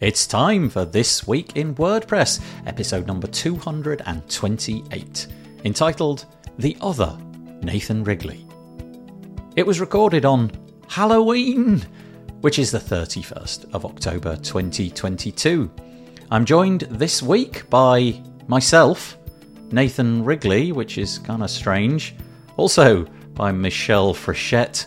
It's time for This Week in WordPress, episode number 228, entitled The Other Nathan Wrigley. It was recorded on Halloween, which is the 31st of October 2022. I'm joined this week by myself, Nathan Wrigley, which is kind of strange, also by Michelle Frechette,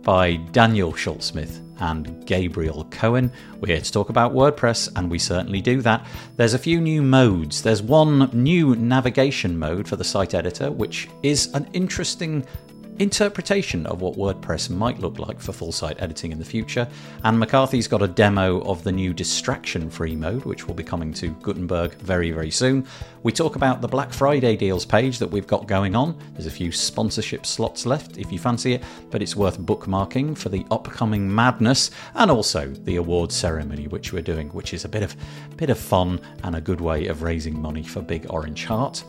by Daniel Schutzsmith, and Gabriel Cohen. We're here to talk about WordPress, and we certainly do that. There's a few new modes. There's one new navigation mode for the site editor, which is an interesting interpretation of what WordPress might look like for full site editing in the future. And McCarthy's got a demo of the new distraction free mode, which will be coming to Gutenberg very, very soon. We talk about the Black Friday deals page that we've got going on. There's a few sponsorship slots left if you fancy it, but it's worth bookmarking for the upcoming madness and also the award ceremony which we're doing, which is a bit of bit of fun and a good way of raising money for Big Orange Heart.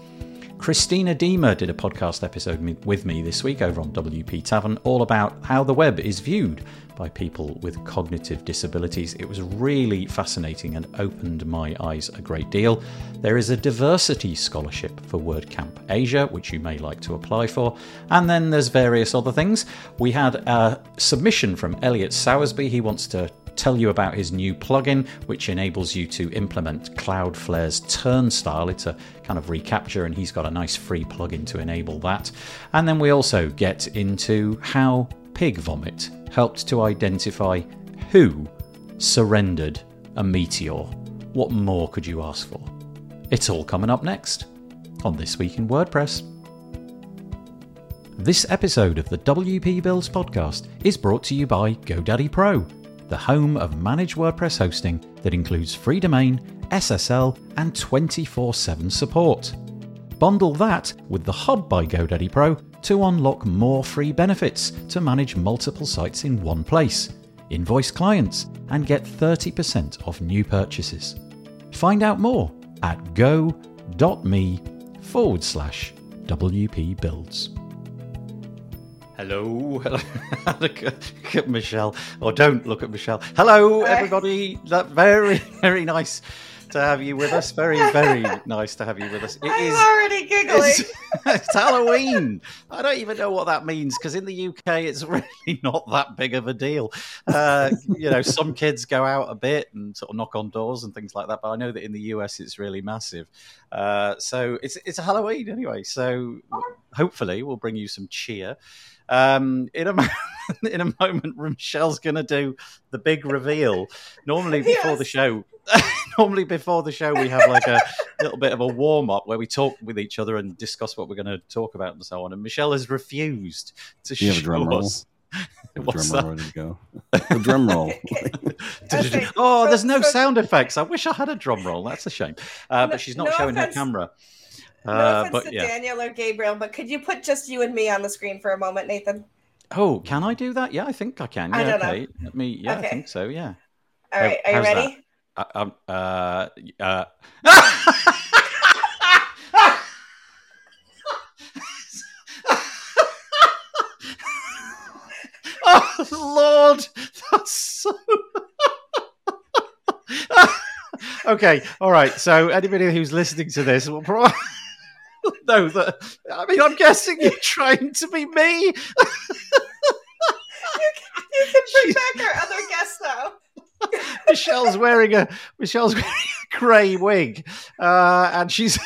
Christina Deemer did a podcast episode with me this week over on WP Tavern, all about how the web is viewed by people with cognitive disabilities. It was really fascinating and opened my eyes a great deal. There is a diversity scholarship for WordCamp Asia, which you may like to apply for, and then there's various other things. We had a submission from Elliot Sowersby. He wants to tell you about his new plugin, which enables you to implement Cloudflare's turnstile. It's a kind of reCAPTCHA, and he's got a nice free plugin to enable that. And then we also get into how pig vomit helped to identify who surrendered a meteor. What more could you ask for? It's all coming up next on This Week in WordPress. This episode of the WP Builds podcast is brought to you by GoDaddy Pro the home of managed WordPress hosting that includes free domain, SSL, and 24 7 support. Bundle that with the Hub by GoDaddy Pro to unlock more free benefits to manage multiple sites in one place, invoice clients, and get 30% off new purchases. Find out more at go.me forward slash WP Builds. Hello, hello. look at Michelle, or don't look at Michelle. Hello, everybody. That very, very nice to have you with us. Very, very nice to have you with us. It I'm is, already giggling. It's, it's Halloween. I don't even know what that means because in the UK it's really not that big of a deal. Uh, you know, some kids go out a bit and sort of knock on doors and things like that, but I know that in the US it's really massive. Uh, so it's it's a Halloween anyway. So hopefully we'll bring you some cheer. Um, in a moment, in a moment, Michelle's going to do the big reveal. Normally, before yes. the show, normally before the show, we have like a little bit of a warm up where we talk with each other and discuss what we're going to talk about and so on. And Michelle has refused to you show us. What's drum roll ready to go. A drum roll. okay. oh, there's no sound effects. I wish I had a drum roll. That's a shame. Uh, but she's not no showing offense. her camera. No uh, offense but, to yeah. Daniel or Gabriel, but could you put just you and me on the screen for a moment, Nathan? Oh, can I do that? Yeah, I think I can. Yeah, I don't okay. know. Let me. Yeah, okay. I think so. Yeah. All right. Are you ready? Uh, um, uh, uh... oh Lord, that's so. okay, all right. So anybody who's listening to this will probably know that. I mean, I'm guessing you're trying to be me. you, can, you can bring She's... back our other guest now. Michelle's wearing a Michelle's wearing a grey wig, uh, and she's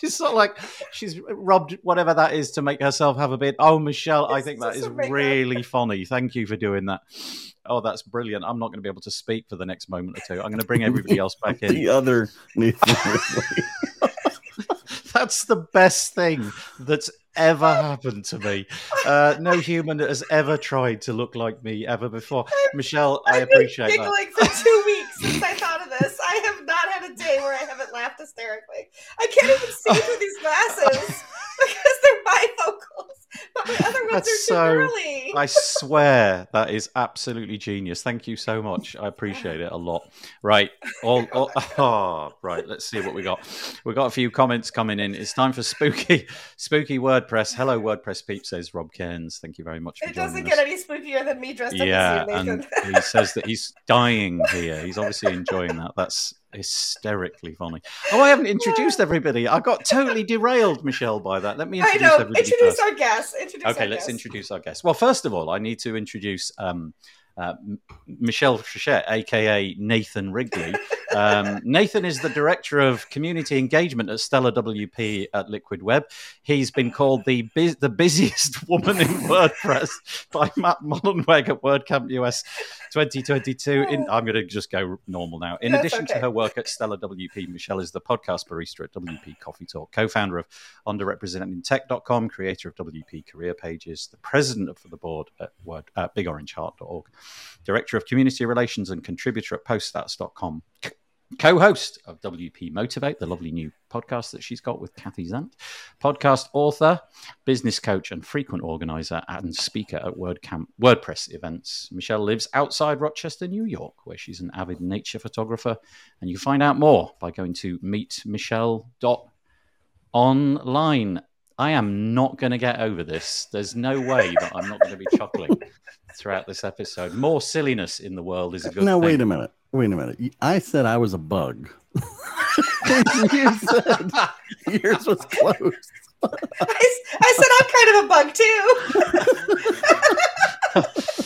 she's sort of like she's rubbed whatever that is to make herself have a bit. Oh, Michelle, I think that is really funny. Thank you for doing that. Oh, that's brilliant. I'm not going to be able to speak for the next moment or two. I'm going to bring everybody else back in. the other that's the best thing that's ever happened to me. Uh, no human has ever tried to look like me ever before. Michelle, I I've appreciate been giggling that. for two weeks since I thought of this. I have not had a day where I haven't laughed hysterically. I can't even see through these glasses because they're bifocals. But other ones That's are too so, early. I swear that is absolutely genius. Thank you so much. I appreciate it a lot. Right. All, all, oh, right. Let's see what we got. We've got a few comments coming in. It's time for spooky, spooky WordPress. Hello, WordPress peeps. says Rob Cairns. Thank you very much. it doesn't get any spookier than me dressed yeah, up as you, Nathan. and he says that he's dying here. He's obviously enjoying that. That's hysterically funny. Oh, I haven't introduced everybody. I got totally derailed, Michelle, by that. Let me introduce I know. everybody. Introduce first. our guests. Introduce okay, let's introduce our guests. Well, first of all, I need to introduce um, uh, Michelle Frechette, aka Nathan Wrigley. Um, Nathan is the director of community engagement at Stellar WP at Liquid Web. He's been called the bu- the busiest woman in WordPress by Matt Mullenweg at WordCamp US 2022. In, I'm going to just go normal now. In addition okay. to her work at Stellar WP, Michelle is the podcast barista at WP Coffee Talk, co-founder of underrepresentedintech.com, creator of WP Career Pages, the president of the board at Word, uh, BigOrangeHeart.org, director of community relations and contributor at PostStatus.com co host of WP Motivate, the lovely new podcast that she's got with Kathy Zant, podcast author, business coach, and frequent organizer and speaker at WordCamp WordPress events. Michelle lives outside Rochester, New York, where she's an avid nature photographer. And you can find out more by going to meetmichelle.online. I am not going to get over this. There's no way that I'm not going to be chuckling throughout this episode. More silliness in the world is a good now, thing. wait a minute. Wait a minute. I said I was a bug. you said yours was close. I, I said I'm kind of a bug too.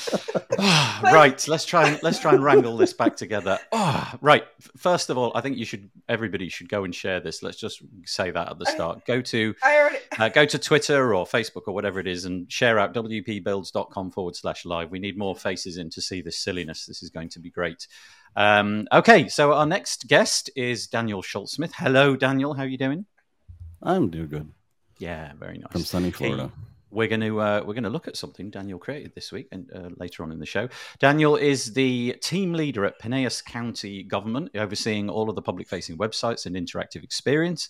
right, let's try and let's try and wrangle this back together. Oh, right. First of all, I think you should everybody should go and share this. Let's just say that at the start. Go to already... uh, go to Twitter or Facebook or whatever it is and share out wpbuilds.com forward slash live. We need more faces in to see this silliness. This is going to be great. Um, okay, so our next guest is Daniel Schutzsmith. Hello, Daniel. How are you doing? I'm doing good. Yeah, very nice. From sunny Florida. Hey, we're going to uh, we're going to look at something Daniel created this week and uh, later on in the show. Daniel is the team leader at Pinellas County Government, overseeing all of the public-facing websites and interactive experience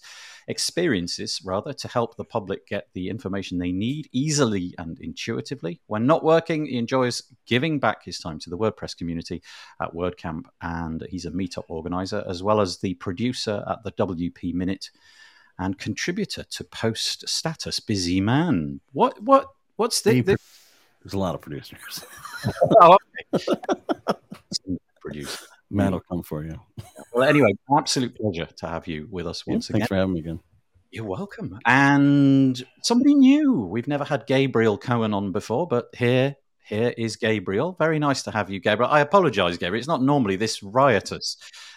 experiences rather to help the public get the information they need easily and intuitively. When not working, he enjoys giving back his time to the WordPress community at WordCamp, and he's a meetup organizer as well as the producer at the WP Minute and contributor to Post Status. Busy man. What what what's the, the... There's a lot of producers. oh, producer. Matt will come for you. Well, anyway, absolute pleasure to have you with us once yeah, again. Thanks for having me again. You're welcome. And somebody new. We've never had Gabriel Cohen on before, but here, here is Gabriel. Very nice to have you, Gabriel. I apologize, Gabriel. It's not normally this riotous,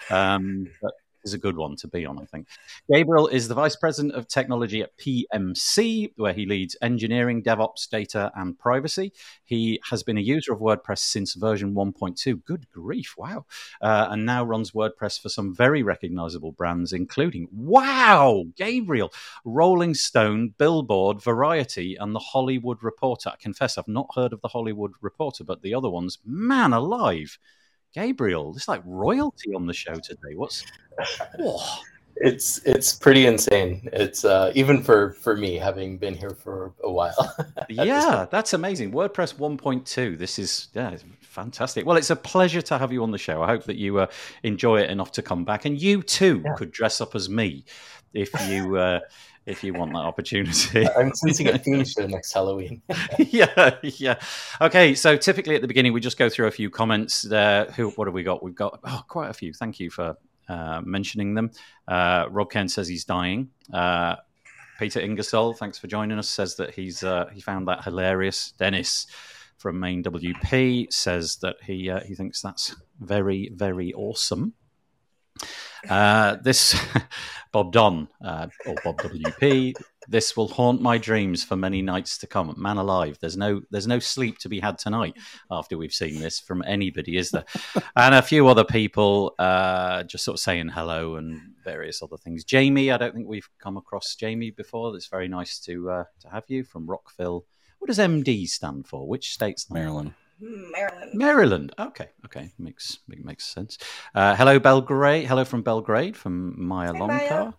um, but is a good one to be on, I think. Gabriel is the Vice President of Technology at PMC, where he leads engineering, DevOps, data, and privacy. He has been a user of WordPress since version 1.2. Good grief, wow. Uh, and now runs WordPress for some very recognizable brands, including, wow, Gabriel, Rolling Stone, Billboard, Variety, and The Hollywood Reporter. I confess I've not heard of The Hollywood Reporter, but the other ones, man alive. Gabriel, it's like royalty on the show today. What's. it's it's pretty insane. It's uh, even for for me having been here for a while. yeah, that's amazing. WordPress 1.2. This is yeah, fantastic. Well, it's a pleasure to have you on the show. I hope that you uh, enjoy it enough to come back, and you too yeah. could dress up as me if you. Uh, if you want that opportunity. I'm sensing a theme show next Halloween. yeah, yeah. Okay, so typically at the beginning we just go through a few comments. There, who? What have we got? We've got oh, quite a few. Thank you for uh, mentioning them. Uh, Rob Cairns says he's dying. Uh, Peter Ingersoll, thanks for joining us. Says that he's uh, he found that hilarious. Dennis from Main WP says that he uh, he thinks that's very very awesome. This Bob Dunn or Bob WP. This will haunt my dreams for many nights to come. Man alive, there's no there's no sleep to be had tonight after we've seen this from anybody, is there? and a few other people uh, just sort of saying hello and various other things. Jamie, I don't think we've come across Jamie before. It's very nice to uh, to have you from Rockville. What does MD stand for? Which state's Maryland? Maryland. Maryland. Okay, okay, makes makes sense. Uh, hello, Belgrade. Hello from Belgrade from Maya hey, Longcar.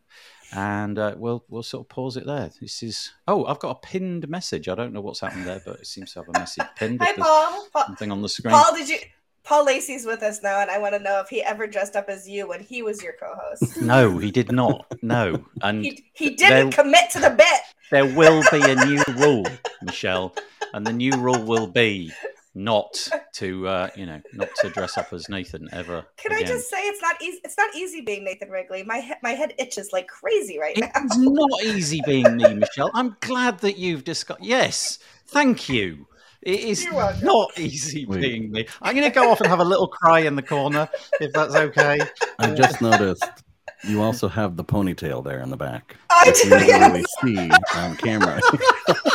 And uh, we'll we'll sort of pause it there. This is oh, I've got a pinned message. I don't know what's happened there, but it seems to have a message pinned. Hi, Paul. Paul. Something on the screen. Paul, did you? Paul Lacey's with us now, and I want to know if he ever dressed up as you when he was your co-host. No, he did not. No, and he, he didn't there, commit to the bit. There will be a new rule, Michelle, and the new rule will be not to uh, you know not to dress up as Nathan ever. Can again. I just say it's not easy? It's not easy being Nathan Wrigley. My he- my head itches like crazy right now. It's not easy being me, Michelle. I'm glad that you've discussed. Yes, thank you. It is not easy being me. I'm going to go off and have a little cry in the corner, if that's okay. I just noticed you also have the ponytail there in the back. I do. You yes. really see on camera.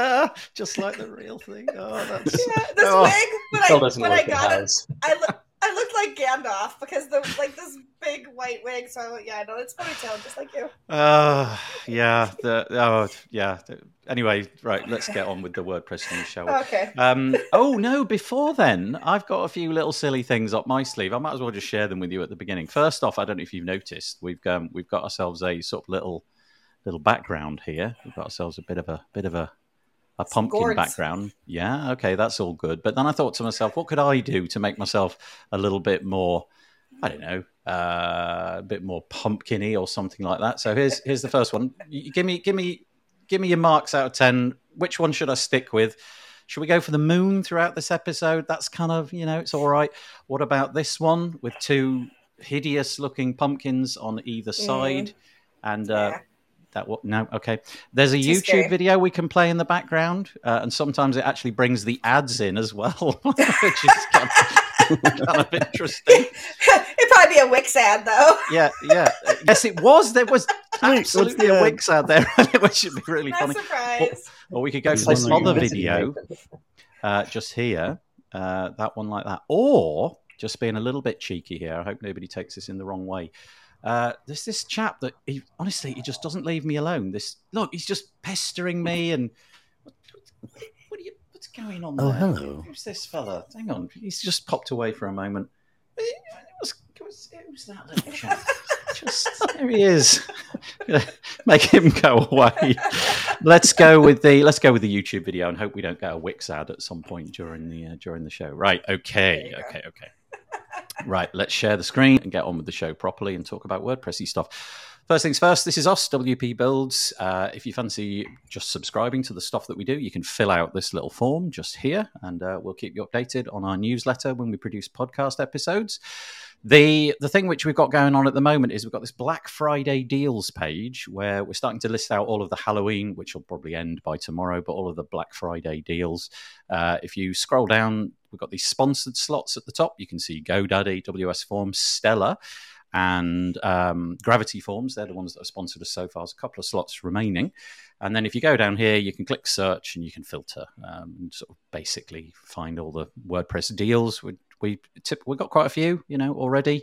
yeah, just like the real thing. Oh, that's yeah, this oh. wig. When I, when I got it, I look. I looked like Gandalf because the like this big white wig. So yeah, I know it's ponytail just like you. Uh yeah. The oh yeah. Anyway, right. Let's get on with the WordPress news, shall we? Okay. Um. Oh no. Before then, I've got a few little silly things up my sleeve. I might as well just share them with you at the beginning. First off, I don't know if you've noticed, we've um, we've got ourselves a sort of little little background here. We've got ourselves a bit of a bit of a a pumpkin background. Yeah, okay, that's all good. But then I thought to myself, what could I do to make myself a little bit more, I don't know, uh, a bit more pumpkiny or something like that. So here's here's the first one. give me give me give me your marks out of ten. Which one should I stick with? Should we go for the moon throughout this episode? That's kind of you know it's all right. What about this one with two hideous looking pumpkins on either side? Mm. And uh, yeah that what no okay. There's a Too youtube scary. video we can play in the background uh, and sometimes it actually brings the ads in as well which is kind of, kind of interesting. It'd probably be a wix ad though. Yeah yeah. Yes it was. There was absolutely a wix ad there which would be really funny. or, or, we could go for this other video uh, just here uh, that one like that. Or just being a little bit cheeky here i hope nobody takes this in the wrong way uh, there's this chap that he honestly he just doesn't leave me alone. This look, he's just pestering me and what, what, what are you? What's going on? Oh, there? hello. Who's this fella? Hang on, he's just popped away for a moment. It was, it was, who's that little chap? just there he is. Make him go away. let's go with the let's go with the YouTube video and hope we don't get a Wix ad at some point during the uh, during the show. Right? Okay. Okay. Okay right, let's share the screen and get on with the show properly and talk about WordPressy stuff. First things first, this is us, WP Builds. Uh, if you fancy just subscribing to the stuff that we do, you can fill out this little form just here, and uh, we'll keep you updated on our newsletter when we produce podcast episodes. The the thing which we've got going on at the moment is we've got this Black Friday deals page where we're starting to list out all of the Halloween, which will probably end by tomorrow, but all of the Black Friday deals. Uh, if you scroll down, we've got these sponsored slots at the top. You can see GoDaddy, WS Forms, Stellar and um, Gravity Forms. They're the ones that have sponsored us so far. There's a couple of slots remaining. And then if you go down here, you can click search and you can filter um, and sort of basically find all the WordPress deals. We, we tip, we've got quite a few, you know, already.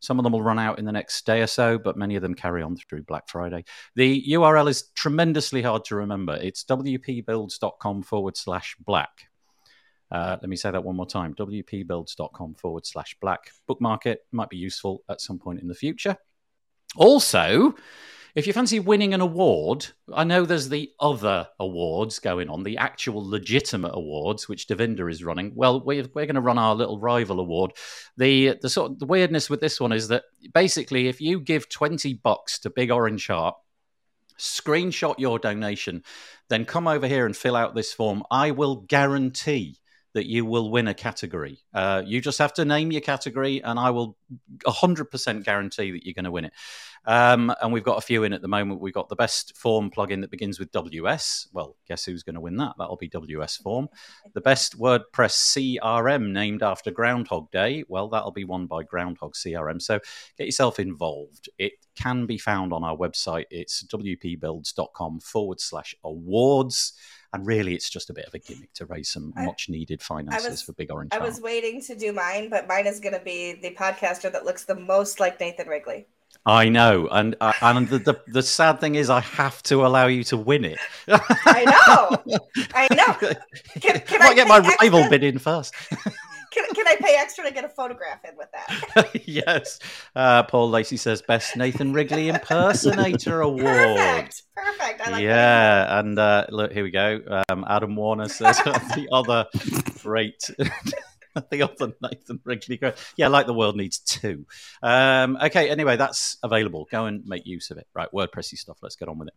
Some of them will run out in the next day or so, but many of them carry on through Black Friday. The URL is tremendously hard to remember. It's wpbuilds.com forward slash black. Uh, let me say that one more time wpbuilds.com forward slash black. Bookmark it, might be useful at some point in the future. Also, if you fancy winning an award, I know there's the other awards going on, the actual legitimate awards, which Devinder is running. Well, we're, we're going to run our little rival award. The the sort of the weirdness with this one is that basically, if you give twenty bucks to Big Orange Heart, screenshot your donation, then come over here and fill out this form. I will guarantee that you will win a category. Uh, you just have to name your category, and I will 100% guarantee that you're going to win it. Um, and we've got a few in at the moment. We've got the best form plugin that begins with WS. Well, guess who's going to win that? That'll be WS Form. The best WordPress CRM named after Groundhog Day. Well, that'll be won by Groundhog CRM. So get yourself involved. It can be found on our website. It's wpbuilds.com forward slash awards and really it's just a bit of a gimmick to raise some much needed finances was, for Big Orange. I was waiting to do mine, but mine is going to be the podcaster that looks the most like Nathan Wrigley. I know, and uh, and the, the, the sad thing is, I have to allow you to win it. I know, I know. Can, can I, I get my rival bid in first? Can, can I pay extra to get a photograph in with that. yes. Uh, Paul Lacey says best Nathan Wrigley impersonator award. Perfect. Perfect. I like yeah, that. and uh, look, here we go. Um, Adam Warner says the other great the other Nathan Wrigley. Yeah, like the world needs two. Um, okay, anyway, that's available. Go and make use of it. Right, WordPressy stuff. Let's get on with it.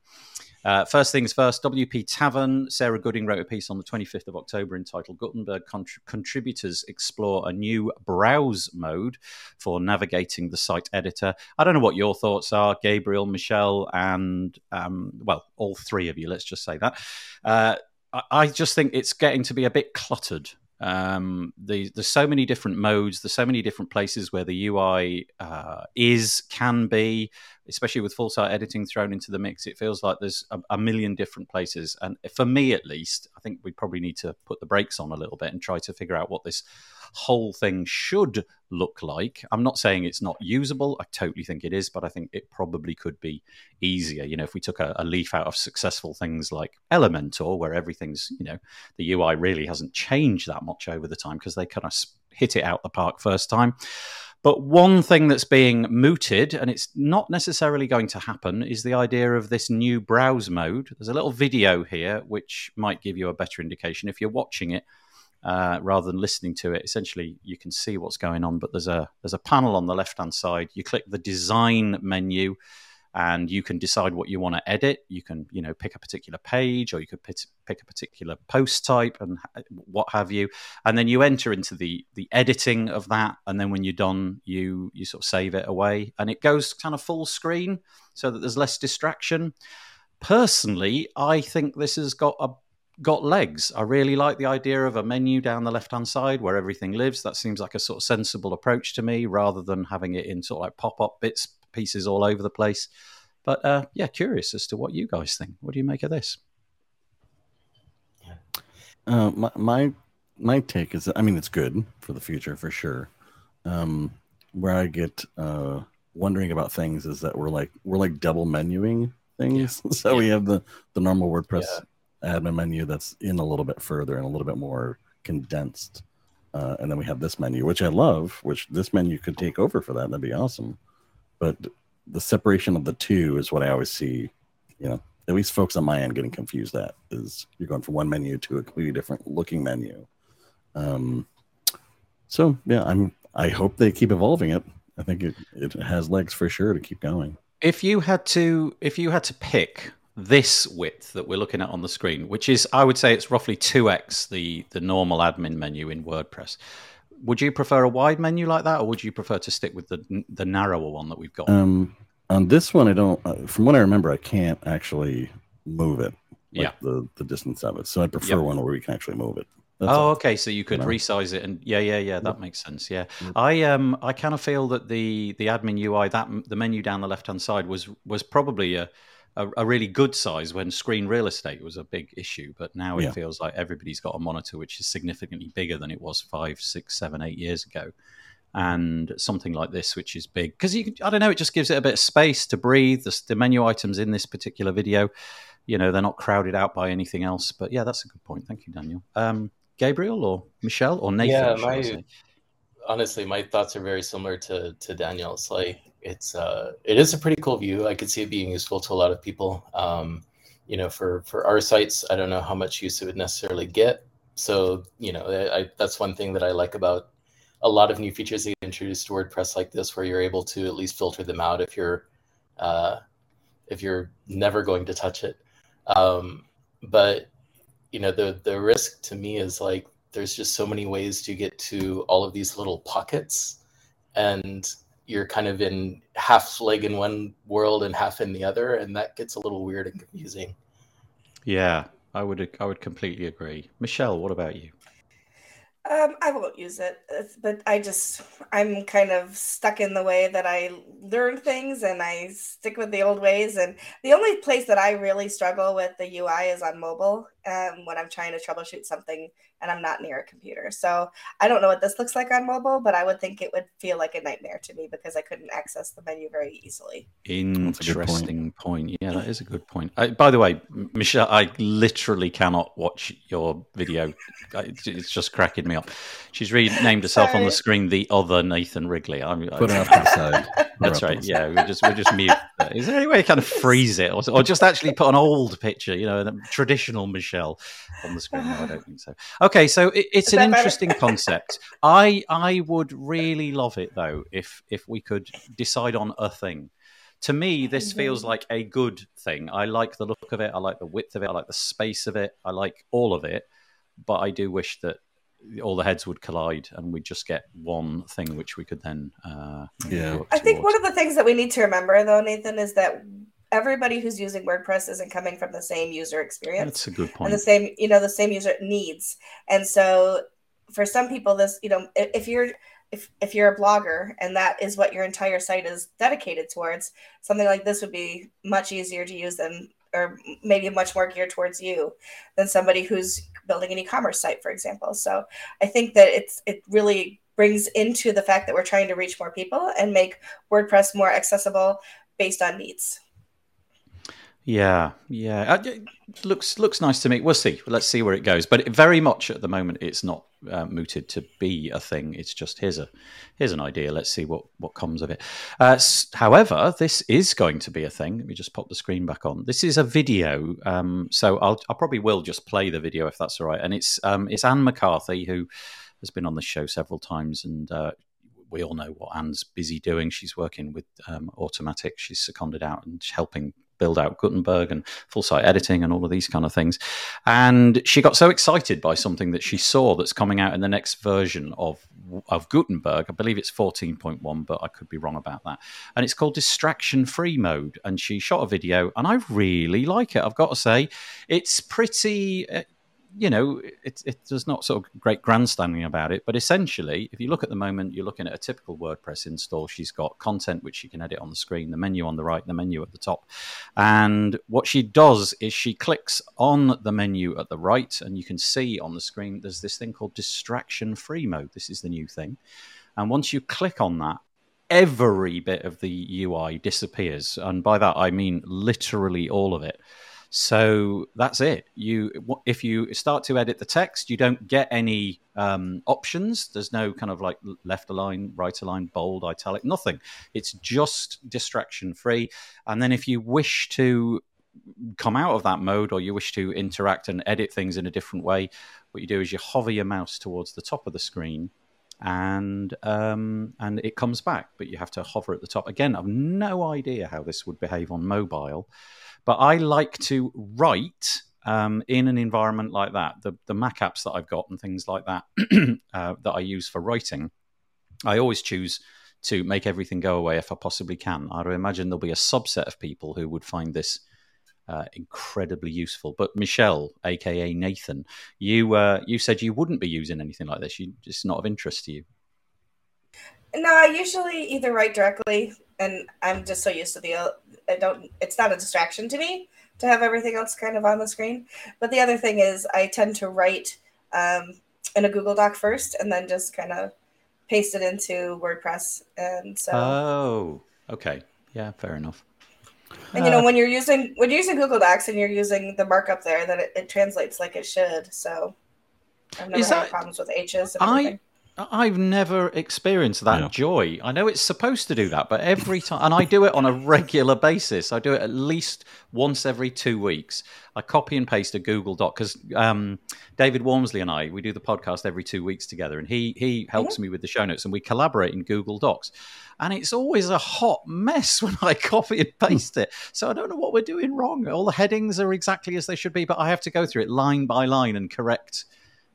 Uh, first things first, WP Tavern. Sarah Gooding wrote a piece on the 25th of October entitled Gutenberg Contributors Explore a New Browse Mode for Navigating the Site Editor. I don't know what your thoughts are, Gabriel, Michelle, and, um, well, all three of you, let's just say that. Uh, I just think it's getting to be a bit cluttered um, the, there's so many different modes. There's so many different places where the UI uh, is, can be, especially with full site editing thrown into the mix. It feels like there's a, a, million different places. And for me, at least, I think we probably need to put the brakes on a little bit and try to figure out what this whole thing should look like. I'm not saying it's not usable. I totally think it is, but I think it probably could be easier. You know, if we took a, a leaf out of successful things like Elementor, where everything's, you know, the UI really hasn't changed that much over the time because they kind of hit it out the park first time. But one thing that's being mooted, and it's not necessarily going to happen, is the idea of this new browse mode. There's a little video here which might give you a better indication. If you're watching it, uh, rather than listening to it. Essentially, you can see what's going on, but there's a there's a panel on the left hand side. You click the design menu, and you can decide what you want to edit. You can you know pick a particular page, or you could pick, a particular post type and what have you. And then you enter into the the editing of that, and then when you're done, you you sort of save it away, and it goes kind of full screen so that there's less distraction. Personally, I think this has got a got legs. I really like the idea of a menu down the left hand side where everything lives. That seems like a sort of sensible approach to me rather than having it in sort of like pop up bits, pieces all over the place. But uh, yeah, curious as to what you guys think. What do you make of this? Uh, my, my my take is, I mean, it's good for the future for sure. Um, where I get uh, wondering about things is that we're like we're like double menuing things. Yeah. so yeah. we have the the normal WordPress yeah admin menu that's in a little bit further and a little bit more condensed. Uh, and then we have this menu, which I love, which this menu could take over for that. That'd be awesome. But the separation of the two is what I always see, you know, at least folks on my end getting confused That is, you're going from one menu to a completely different looking menu. Um, so yeah, I'm, I hope they keep evolving it. I think it, it has legs for sure to keep going. If you had to, if you had to pick this width that we're looking at on the screen, which is, I would say, it's roughly two x the the normal admin menu in WordPress. Would you prefer a wide menu like that, or would you prefer to stick with the the narrower one that we've got? Um, on this one, I don't. Uh, from what I remember, I can't actually move it. Like yeah. The the distance of it. So I prefer yep. one where we can actually move it. That's oh, all. okay. So you could you know? resize it, and yeah, yeah, yeah. That makes sense. Yeah, I um, I kind of feel that the the admin UI, that the menu down the left hand side was was probably a a, a, really good size when screen real estate was a big issue. But now it yeah. feels like everybody's got a monitor which is significantly bigger than it was five, six, seven, eight years ago. And something like this, which is big, because you, I don't know, it just gives it a bit of space to breathe. The, the menu items in this particular video, you know, they're not crowded out by anything else. But yeah, that's a good point. Thank you, Daniel. Um, Gabriel or Michelle or Nathan? Yeah, my, honestly, my thoughts are very similar to to Daniel's. Like, it's uh, it is a pretty cool view. I could see it being useful to a lot of people. Um, you know, for for our sites, I don't know how much use it would necessarily get. So you know, I, that's one thing that I like about a lot of new features they introduced to WordPress like this, where you're able to at least filter them out if you're uh, if you're never going to touch it. Um, but you know, the the risk to me is like there's just so many ways to get to all of these little pockets and you're kind of in half leg in one world and half in the other, and that gets a little weird and confusing. Yeah, I would I would completely agree. Michelle, what about you? Um, I won't use it, but I just I'm kind of stuck in the way that I learn things, and I stick with the old ways. And the only place that I really struggle with the UI is on mobile. Um, when I'm trying to troubleshoot something and I'm not near a computer. So I don't know what this looks like on mobile, but I would think it would feel like a nightmare to me because I couldn't access the menu very easily. Interesting point. point. Yeah, that is a good point. I, by the way, Michelle, I literally cannot watch your video. It's just cracking me up. She's renamed herself on the screen the other Nathan Wrigley. I'm, Put it up to the side. That's right. Yeah, we just we just mute. Is there any way to kind of freeze it, or, or just actually put an old picture, you know, a traditional Michelle on the screen? No, I don't think so. Okay, so it, it's an interesting concept. I I would really love it though if if we could decide on a thing. To me, this mm-hmm. feels like a good thing. I like the look of it. I like the width of it. I like the space of it. I like all of it. But I do wish that all the heads would collide and we'd just get one thing which we could then uh, yeah. i think one of the things that we need to remember though nathan is that everybody who's using wordpress isn't coming from the same user experience. That's a good point and the same you know the same user needs. And so for some people this you know if you're if, if you're a blogger and that is what your entire site is dedicated towards something like this would be much easier to use than or maybe much more geared towards you than somebody who's building an e-commerce site, for example. So I think that it's it really brings into the fact that we're trying to reach more people and make WordPress more accessible based on needs. Yeah, yeah, uh, it looks looks nice to me. We'll see. Let's see where it goes. But very much at the moment, it's not uh, mooted to be a thing. It's just here's a here's an idea. Let's see what what comes of it. Uh, however, this is going to be a thing. Let me just pop the screen back on. This is a video, um, so I'll I probably will just play the video if that's all right. And it's um, it's Anne McCarthy who has been on the show several times and. Uh, we all know what Anne's busy doing. She's working with um, Automattic. She's seconded out and helping build out Gutenberg and full site editing and all of these kind of things. And she got so excited by something that she saw that's coming out in the next version of of Gutenberg. I believe it's 14.1, but I could be wrong about that. And it's called distraction free mode. And she shot a video, and I really like it. I've got to say, it's pretty. Eh, You know, it, it, there's not sort of great grandstanding about it, but essentially, if you look at the moment, you're looking at a typical WordPress install. She's got content which she can edit on the screen, the menu on the right, the menu at the top. And what she does is she clicks on the menu at the right, and you can see on the screen there's this thing called distraction free mode. This is the new thing. And once you click on that, every bit of the UI disappears. And by that, I mean literally all of it. So that's it. You, if you start to edit the text, you don't get any um, options. There's no kind of like left align, right align, bold, italic, nothing. It's just distraction free. And then if you wish to come out of that mode or you wish to interact and edit things in a different way, what you do is you hover your mouse towards the top of the screen and um, and it comes back, but you have to hover at the top. Again, I've no idea how this would behave on mobile. But I like to write um, in an environment like that. The, the Mac apps that I've got and things like that uh, that I use for writing, I always choose to make everything go away if I possibly can. I imagine there'll be a subset of people who would find this uh, incredibly useful. But Michelle, aka Nathan, you uh, you said you wouldn't be using anything like this. You, it's not of interest to you. No, I usually either write directly, and I'm just so used to the. I don't. It's not a distraction to me to have everything else kind of on the screen. But the other thing is, I tend to write um, in a Google Doc first, and then just kind of paste it into WordPress. And so. Oh, okay. Yeah, fair enough. And you know, uh, when you're using when you're using Google Docs and you're using the markup there, then it, it translates like it should. So I've never had that, problems with H's. And I I've never experienced that yeah. joy. I know it's supposed to do that, but every time, and I do it on a regular basis. I do it at least once every two weeks. I copy and paste a Google Doc because um, David Waumsley and I we do the podcast every two weeks together, and he he helps mm-hmm. me with the show notes, and we collaborate in Google Docs. And it's always a hot mess when I copy and hmm. paste it. So I don't know what we're doing wrong. All the headings are exactly as they should be, but I have to go through it line by line and correct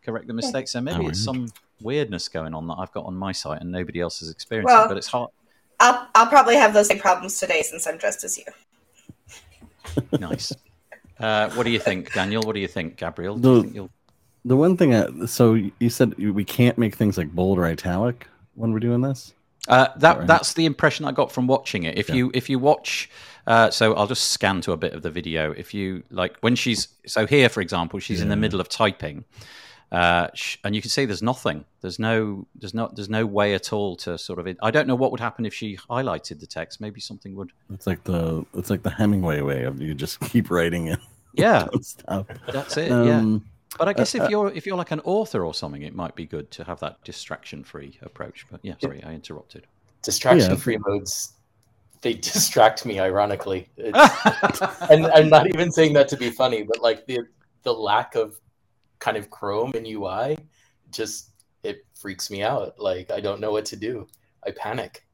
correct the mistakes. So maybe it's some weirdness going on that I've got on my site and nobody else is experiencing. Well, but it's hard. I'll I'll probably have those same problems today since I'm dressed as you. nice. Uh, what do you think, Daniel? What do you think, Gabriel? Do the, think the one thing, I, so you said we can't make things like bold or italic when we're doing this. Uh, that right? that's the impression I got from watching it. If Yeah. you if you watch, uh, so I'll just scan to a bit of the video. If you like when she's so here, for example, she's in the middle of typing, uh, sh- and you can see there's nothing. There's no there's not there's no way at all to sort of. I don't know what would happen if she highlighted the text. Maybe something would. It's like the it's like the Hemingway way of you just keep writing it. Yeah, stop. that's it. yeah. Um, But I guess uh, if you're if you're like an author or something, it might be good to have that distraction-free approach. But yeah, sorry, I interrupted. Distraction free modes, they distract me, ironically. It's, and I'm not even saying that to be funny, but like the the lack of kind of Chrome and UI just it freaks me out. Like I don't know what to do. I panic.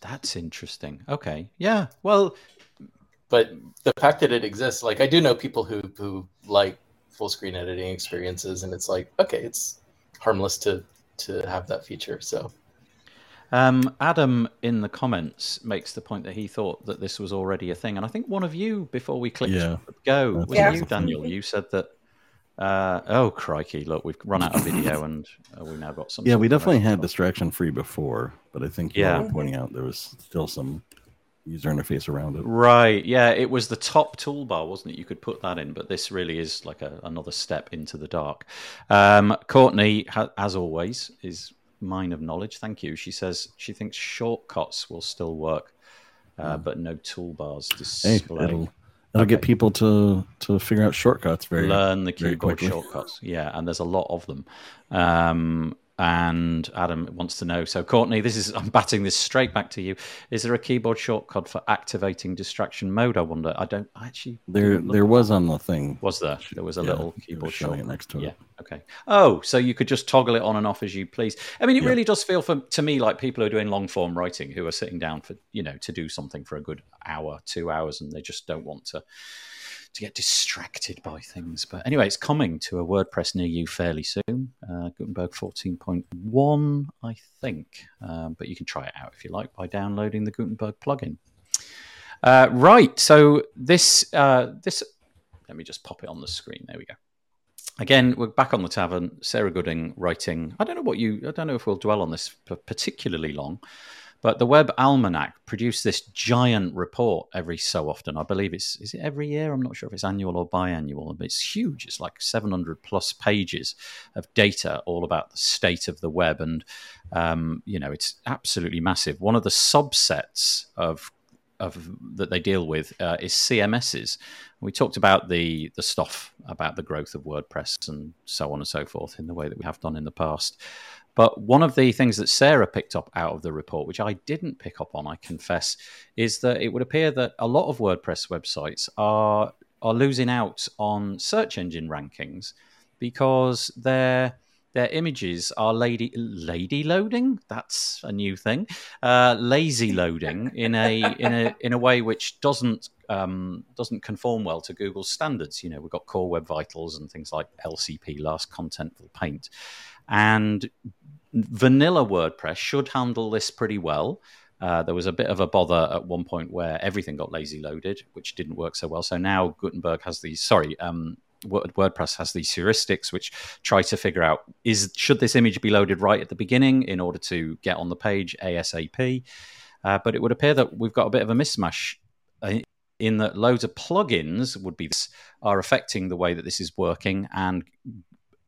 That's interesting. Okay, yeah. Well, But the fact that it exists, like I do know people who who like full screen editing experiences, and it's like okay, it's harmless to to have that feature. So Um, Adam in the comments makes the point that he thought that this was already a thing, and I think one of you before we clicked Yeah. go was Yeah. you, Daniel. You said that. Uh, oh crikey! Look, we've run out of video, and uh, we've now got some. yeah, we definitely had distraction free before, but I think you Yeah. were pointing out there was still some user interface around it. Right. Yeah, it was the top toolbar, wasn't it? You could put that in, but this really is like a, another step into the dark. Um, Courtney, ha- as always, is mine of knowledge. Thank you. She says she thinks shortcuts will still work, uh, but no toolbars Hmm. Hey, display. It'll it'll get people to to figure out shortcuts very Learn the keyboard shortcuts. Yeah, and there's a lot of them. Um, and Adam wants to know. So, Courtney, this is I'm batting this straight back to you. Is there a keyboard shortcut for activating distraction mode? I wonder. I don't I actually. There there was on the thing. Was there? There was a Yeah, little keyboard showing it shortcut. next to it. Yeah. Okay. Oh, so you could just toggle it on and off as you please. I mean, it Yeah. really does feel for to me like people who are doing long form writing who are sitting down for you know to do something for a good hour, two hours, and they just don't want to to get distracted by things. But anyway, it's coming to a WordPress near you fairly soon. Uh, Gutenberg 14.1, I think. Um, but you can try it out if you like by downloading the Gutenberg plugin. Uh, right. So this uh, this let me just pop it on the screen. There we go. Again, we're back on the tavern. Sarah Gooding writing. I don't know what you. I don't know if we'll dwell on this particularly long, but the Web Almanac produced this giant report every so often. I believe it's is it every year. I'm not sure if it's annual or biannual, but it's huge. It's like 700 plus pages of data all about the state of the web, and um, you know it's absolutely massive. One of the subsets of of that they deal with uh, is CMSs. We talked about the the stuff about the growth of WordPress and so on and so forth in the way that we have done in the past. But one of the things that Sarah picked up out of the report, which I didn't pick up on, I confess, is that it would appear that a lot of WordPress websites are are losing out on search engine rankings because their their images are lady lady loading. That's a new thing. Uh, lazy loading in a in a in a way which doesn't um, doesn't conform well to Google's standards. You know, we've got Core Web Vitals and things like LCP, Largest Contentful Paint, and vanilla WordPress should handle this pretty well. Uh, there was a bit of a bother at one point where everything got lazy loaded, which didn't work so well. So now Gutenberg has these, sorry, um, WordPress has these heuristics which try to figure out is should this image be loaded right at the beginning in order to get on the page ASAP. Uh, but it would appear that we've got a bit of a mismatch uh, in that loads of plugins would be are affecting the way that this is working and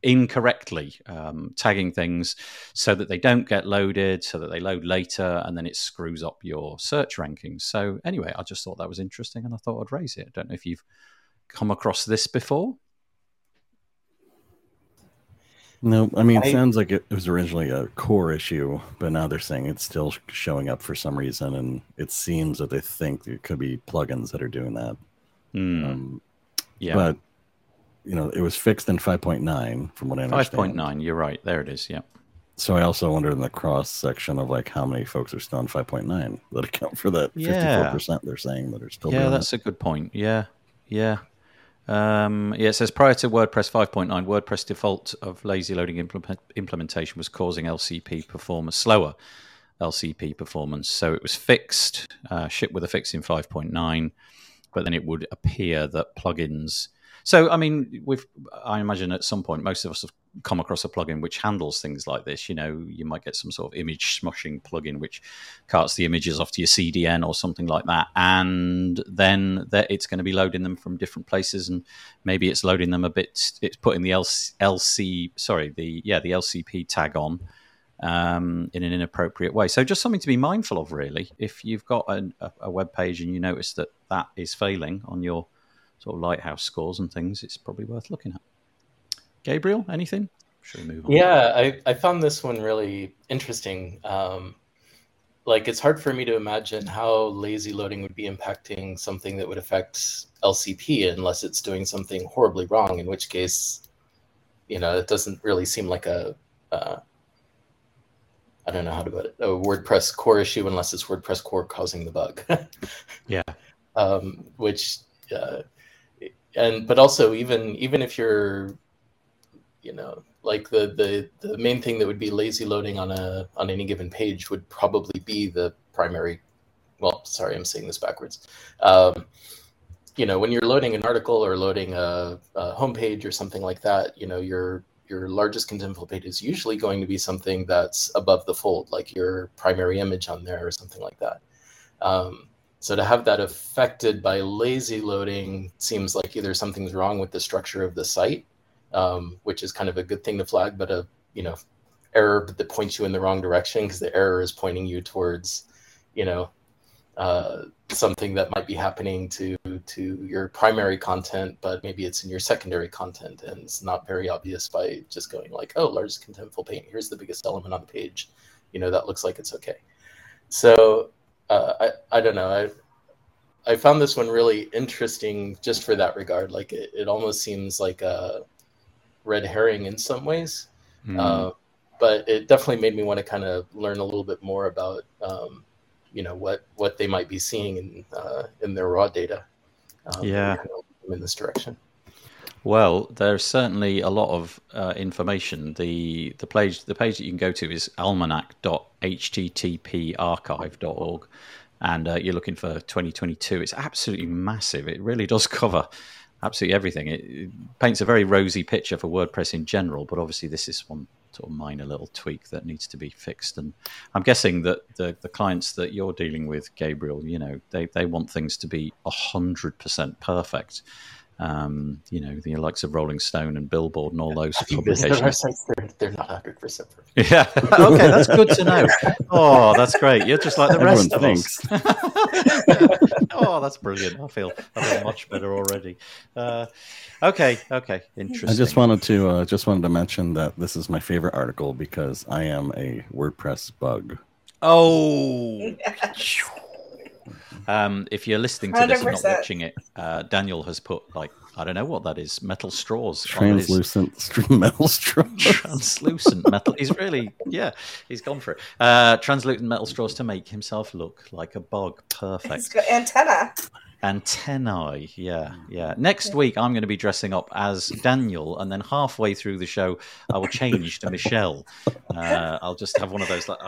incorrectly um, tagging things so that they don't get loaded, so that they load later, and then it screws up your search rankings. So anyway, I just thought that was interesting, and I thought I'd raise it. I don't know if you've come across this before. No, I mean, it sounds like it was originally a core issue, but now they're saying it's still showing up for some reason, and it seems that they think it could be plugins that are doing that. Hmm, Um, yeah, But you know, it was fixed in 5.9, from what I understand. five point nine. You're right. There it is. Yeah. So I also wonder in the cross section of like how many folks are still on 5.9 that account for that 54% they're saying that are still yeah, that's a good point. Yeah, yeah. Um, yeah, it says prior to WordPress 5.9, WordPress default of lazy loading implement, implementation was causing LCP performance slower LCP performance. So it was fixed, uh, shipped with a fix in 5.9, but then it would appear that plugins. So I mean, we've I imagine at some point most of us have come across a plugin which handles things like this. You know, you might get some sort of image smushing plugin which carts the images off to your CDN or something like that, and then it's going to be loading them from different places, and maybe it's loading them a bit. It's putting the LC, LC sorry, the yeah, the LCP tag on um, in an inappropriate way. So just something to be mindful of, really. If you've got a, a web page and you notice that that is failing on your sort of lighthouse scores and things, it's probably worth looking at. Gabriel, anything? Should we move on? Yeah, I, I found this one really interesting. Um, like it's hard for me to imagine how lazy loading would be impacting something that would affect LCP unless it's doing something horribly wrong. In which case, you know, it doesn't really seem like a uh, I don't know how to put it a WordPress core issue unless it's WordPress core causing the bug. yeah. Um, which uh, and but also even even if you're you know like the the the main thing that would be lazy loading on a on any given page would probably be the primary well sorry i'm saying this backwards. Um, you know when you're loading an article or loading a, a homepage or something like that you know your your largest contentful page is usually going to be something that's above the fold like your primary image on there or something like that. Um, so to have that affected by lazy loading seems like either something's wrong with the structure of the site um, which is kind of a good thing to flag, but a you know error that points you in the wrong direction because the error is pointing you towards you know uh, something that might be happening to to your primary content, but maybe it's in your secondary content, and it's not very obvious by just going like, "Oh, largest contentful paint. Here's the biggest element on the page." You know, that looks like it's okay. So uh, I I don't know. I I found this one really interesting just for that regard. Like it, it almost seems like a red herring in some ways. Mm. Uh, but it definitely made me want to kind of learn a little bit more about, um, you know, what what they might be seeing in uh, in their raw data. Um, yeah, in this direction. Well, there's certainly a lot of uh, information. The the page the page that you can go to is almanac.httparchive.org, and uh, you're looking for 2022. It's absolutely massive. It really does cover absolutely everything. It, it, paints a very rosy picture for WordPress in general, but obviously this is one sort of minor little tweak that needs to be fixed. And I'm guessing that the, the clients that you're dealing with, Gabriel, you know, they, they want things to be hundred percent perfect um, you know, the likes of Rolling Stone and Billboard and all those publications. They're, they're not 100% Yeah. okay, that's good to know. Oh, that's great. You're just like the rest of us. oh, that's brilliant. I feel, I feel much better already. Uh, okay, okay, interesting. I just wanted to uh, just wanted to mention that this is my favorite article because I am a WordPress bug. Oh. Um, if you're listening to 100%. this and not watching it, uh, Daniel has put like I don't know what that is, metal straws, translucent his... metal straws, translucent metal. He's really yeah, he's gone for it. Uh, translucent metal straws to make himself look like a bug. Perfect. He's got antenna. Antennae, yeah, yeah. Next week, I'm going to be dressing up as Daniel, and then halfway through the show, I will change to Michelle. Uh, I'll just have one of those. Like,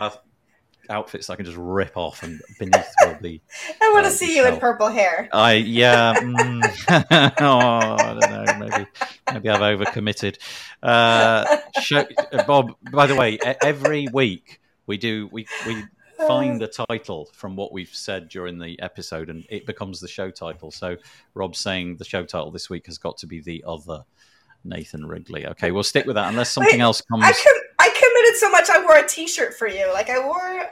outfits I can just rip off and beneath will be. I want to uh, see you in purple hair. I yeah. Mm, oh, I don't know. Maybe maybe I've overcommitted. Uh, show, Bob. By the way, every week we do we we find the title from what we've said during the episode, and it becomes the show title. So Rob's saying the show title this week has got to be the other. Nathan Wrigley. Okay, we'll stick with that unless something Wait, else comes. I, com- I committed so much. I wore a T-shirt for you. Like I wore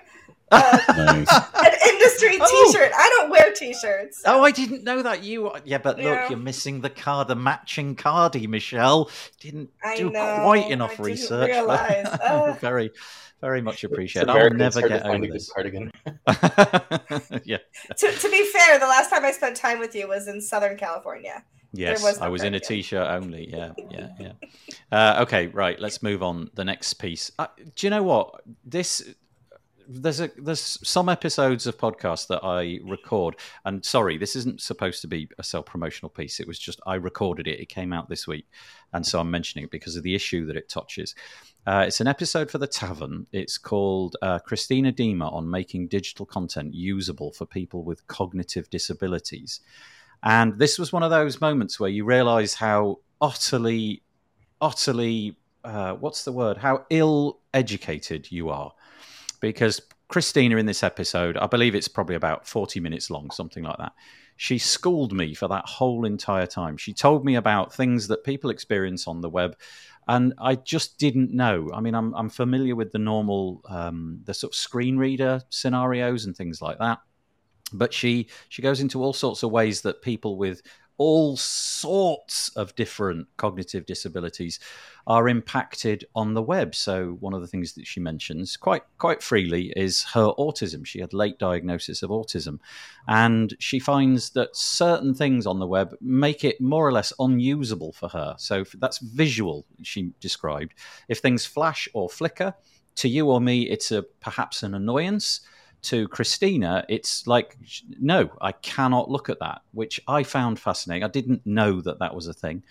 uh, nice. an industry oh. T-shirt. I don't wear T-shirts. Oh, I didn't know that you. Yeah, but look, yeah. you're missing the card, the matching cardi, Michelle. Didn't I do know. quite enough I research. Uh. very, very much appreciated. I'll never get over this. Cardigan. yeah. To, to be fair, the last time I spent time with you was in Southern California. Yes, was I was in a t-shirt only. Yeah, yeah, yeah. Uh, okay, right. Let's move on. The next piece. Uh, do you know what this? there's a there's some episodes of podcasts that I record, and sorry, this isn't supposed to be a self promotional piece. It was just I recorded it. It came out this week, and so I'm mentioning it because of the issue that it touches. Uh, it's an episode for the Tavern. It's called uh, Christina Dima on making digital content usable for people with cognitive disabilities, and this was one of those moments where you realise how utterly, utterly uh, what's the word? How ill educated you are, because Christina in this episode, I believe it's probably about forty minutes long, something like that. She schooled me for that whole entire time. She told me about things that people experience on the web and I just didn't know. I mean, I'm I'm familiar with the normal, um, the sort of screen reader scenarios and things like that, but she she goes into all sorts of ways that people with all sorts of different cognitive disabilities are impacted on the web. So one of the things that she mentions quite quite freely is her autism. She had late diagnosis of autism, and she finds that certain things on the web make it more or less unusable for her. So that's visual. She described if things flash or flicker to you or me, it's a perhaps an annoyance to Christina, it's like, no, I cannot look at that, which I found fascinating. I didn't know that that was a thing.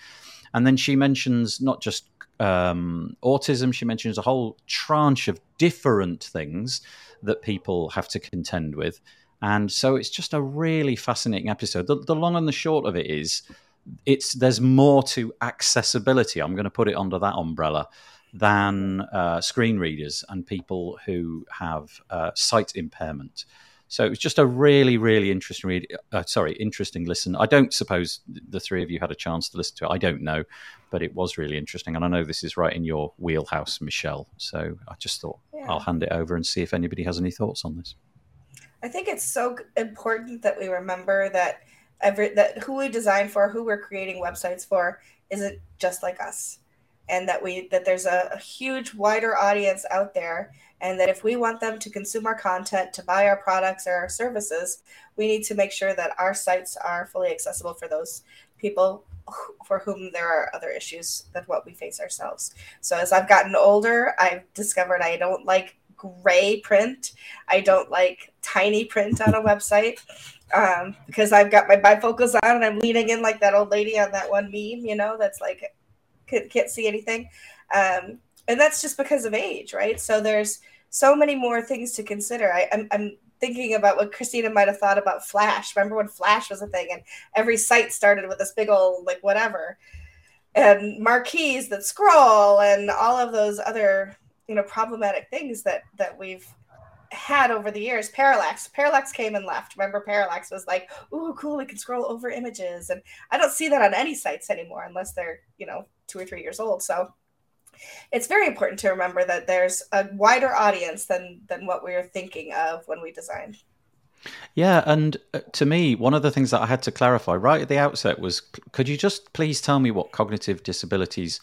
And then she mentions not just um, autism, she mentions a whole tranche of different things that people have to contend with. And so it's just a really fascinating episode. The, the long and the short of it is, it's there's more to accessibility. I'm going to put it under that umbrella than uh, screen readers and people who have uh, sight impairment. So it was just a really, really interesting read. Uh, sorry, interesting listen. I don't suppose the three of you had a chance to listen to it. I don't know, but it was really interesting, and I know this is right in your wheelhouse, Michelle. So I just thought yeah. I'll hand it over and see if anybody has any thoughts on this. I think it's so important that we remember that every that who we design for, who we're creating websites for, isn't just like us and that we that there's a, a, huge wider audience out there and that if we want them to consume our content to buy our products or our services we need to make sure that our sites are fully accessible for those people for whom there are other issues than what we face ourselves. So as i've gotten older i've discovered i don't like gray print. I don't like tiny print on a website um, because i've got my bifocals on and i'm leaning in like that old lady on that one meme you know that's like can't see anything. Um, and that's just because of age, right? So there's so many more things to consider. I, I'm, I'm thinking about what Christina might have thought about Flash. Remember when Flash was a thing and every site started with this big old, like, whatever, and marquees that scroll and all of those other, you know, problematic things that, that we've had over the years. Parallax. Parallax came and left. Remember, Parallax was like, "Ooh, cool! We can scroll over images," and I don't see that on any sites anymore, unless they're you know two or three years old. So it's very important to remember that there's a wider audience than than what we were thinking of when we designed. Yeah, and uh, to me, one of the things that I had to clarify right at the outset was, could you just please tell me what cognitive disabilities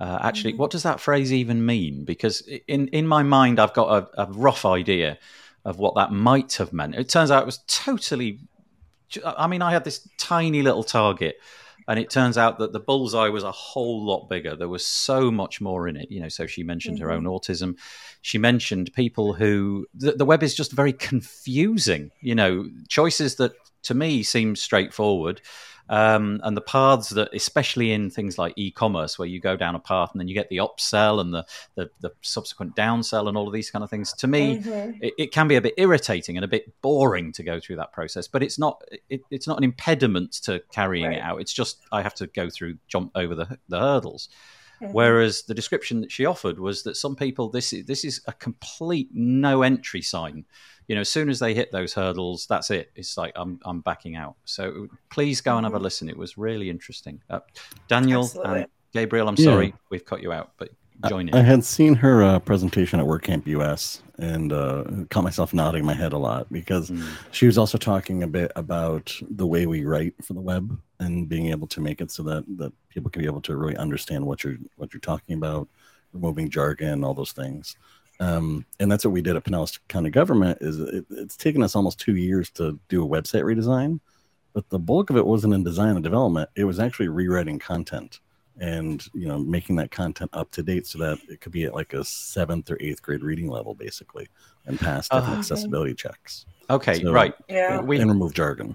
uh, actually, mm-hmm. what does that phrase even mean? Because in in my mind, I've got a, a, rough idea of what that might have meant. It turns out it was totally. I mean, I had this tiny little target, and it turns out that the bullseye was a whole lot bigger. There was so much more in it. You know, so she mentioned mm-hmm. her own mm-hmm. autism. She mentioned people who the, the web is just very confusing. You know, choices that to me seem straightforward um, and the paths that, especially in things like e-commerce, where you go down a path and then you get the upsell and the the, the subsequent downsell and all of these kind of things. To me, mm-hmm. it, it, can be a bit irritating and a bit boring to go through that process, but it's not it, it's not an impediment to carrying right. it out. It's just I have to go through jump over the the hurdles. Mm-hmm. Whereas the description that she offered was that some people this is this is a complete no entry sign you know, as soon as they hit those hurdles, that's it. It's like I'm I'm backing out. So please go and have a mm-hmm. listen. It was really interesting. Uh, Daniel Absolutely. and Gabriel, I'm yeah. sorry we've cut you out, but join in. I had seen her uh, presentation at WordCamp US and uh, caught myself nodding my head a lot because mm. she was also talking a bit about the way we write for the web and being able to make it so that that people can be able to really understand what you're what you're talking about, removing jargon, all those things. Um, and that's what we did at Pinellas County Government. Is it, it's taken us almost two years to do a website redesign, but the bulk of it wasn't in design and development. It was actually rewriting content and you know making that content up to date so that it could be at like a seventh or eighth grade reading level, basically, and pass different uh, accessibility checks. Okay, so, right. Yeah. We, and remove jargon.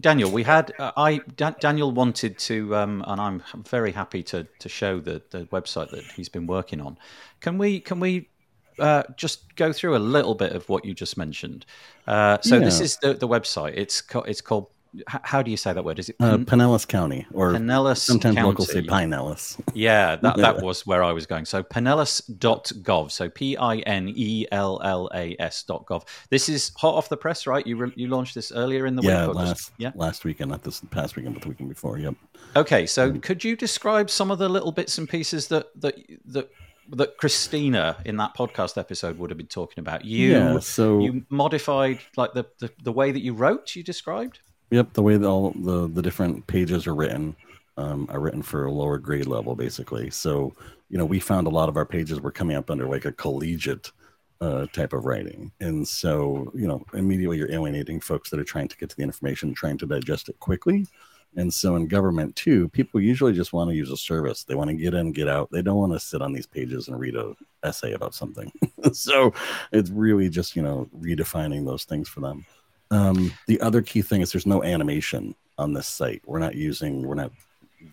Daniel, we had uh, I da- Daniel wanted to, um, and I'm very happy to to show the the website that he's been working on. Can we can we uh, just go through a little bit of what you just mentioned. Uh, so yeah. this is the, the website. It's co- it's called h- how do you say that word? Is it Uh, Pinellas County, or Pinellas sometimes County? locals say Pinellas. Yeah, that, that was where I was going. So pinellas.gov. So P I N E L L A S dot gov. This is hot off the press, right? You re- you launched this earlier in the Yeah, week. or just- last yeah. last weekend, not this past weekend, but the weekend before. Yep. Okay, so Mm. could you describe some of the little bits and pieces that that that that Christina in that podcast episode would have been talking about? You yeah. So you modified like the, the the way that you wrote. You described. Yep, the way that all the the different pages are written um, are written for a lower grade level, basically. So you know, we found a lot of our pages were coming up under like a collegiate uh, type of writing, and so you know, immediately you're alienating folks that are trying to get to the information, trying to digest it quickly. And so in government too, people usually just want to use a service. They want to get in, get out. They don't want to sit on these pages and read a essay about something. so it's really just you know redefining those things for them. Um, the other key thing is there's no animation on this site. We're not using, we're not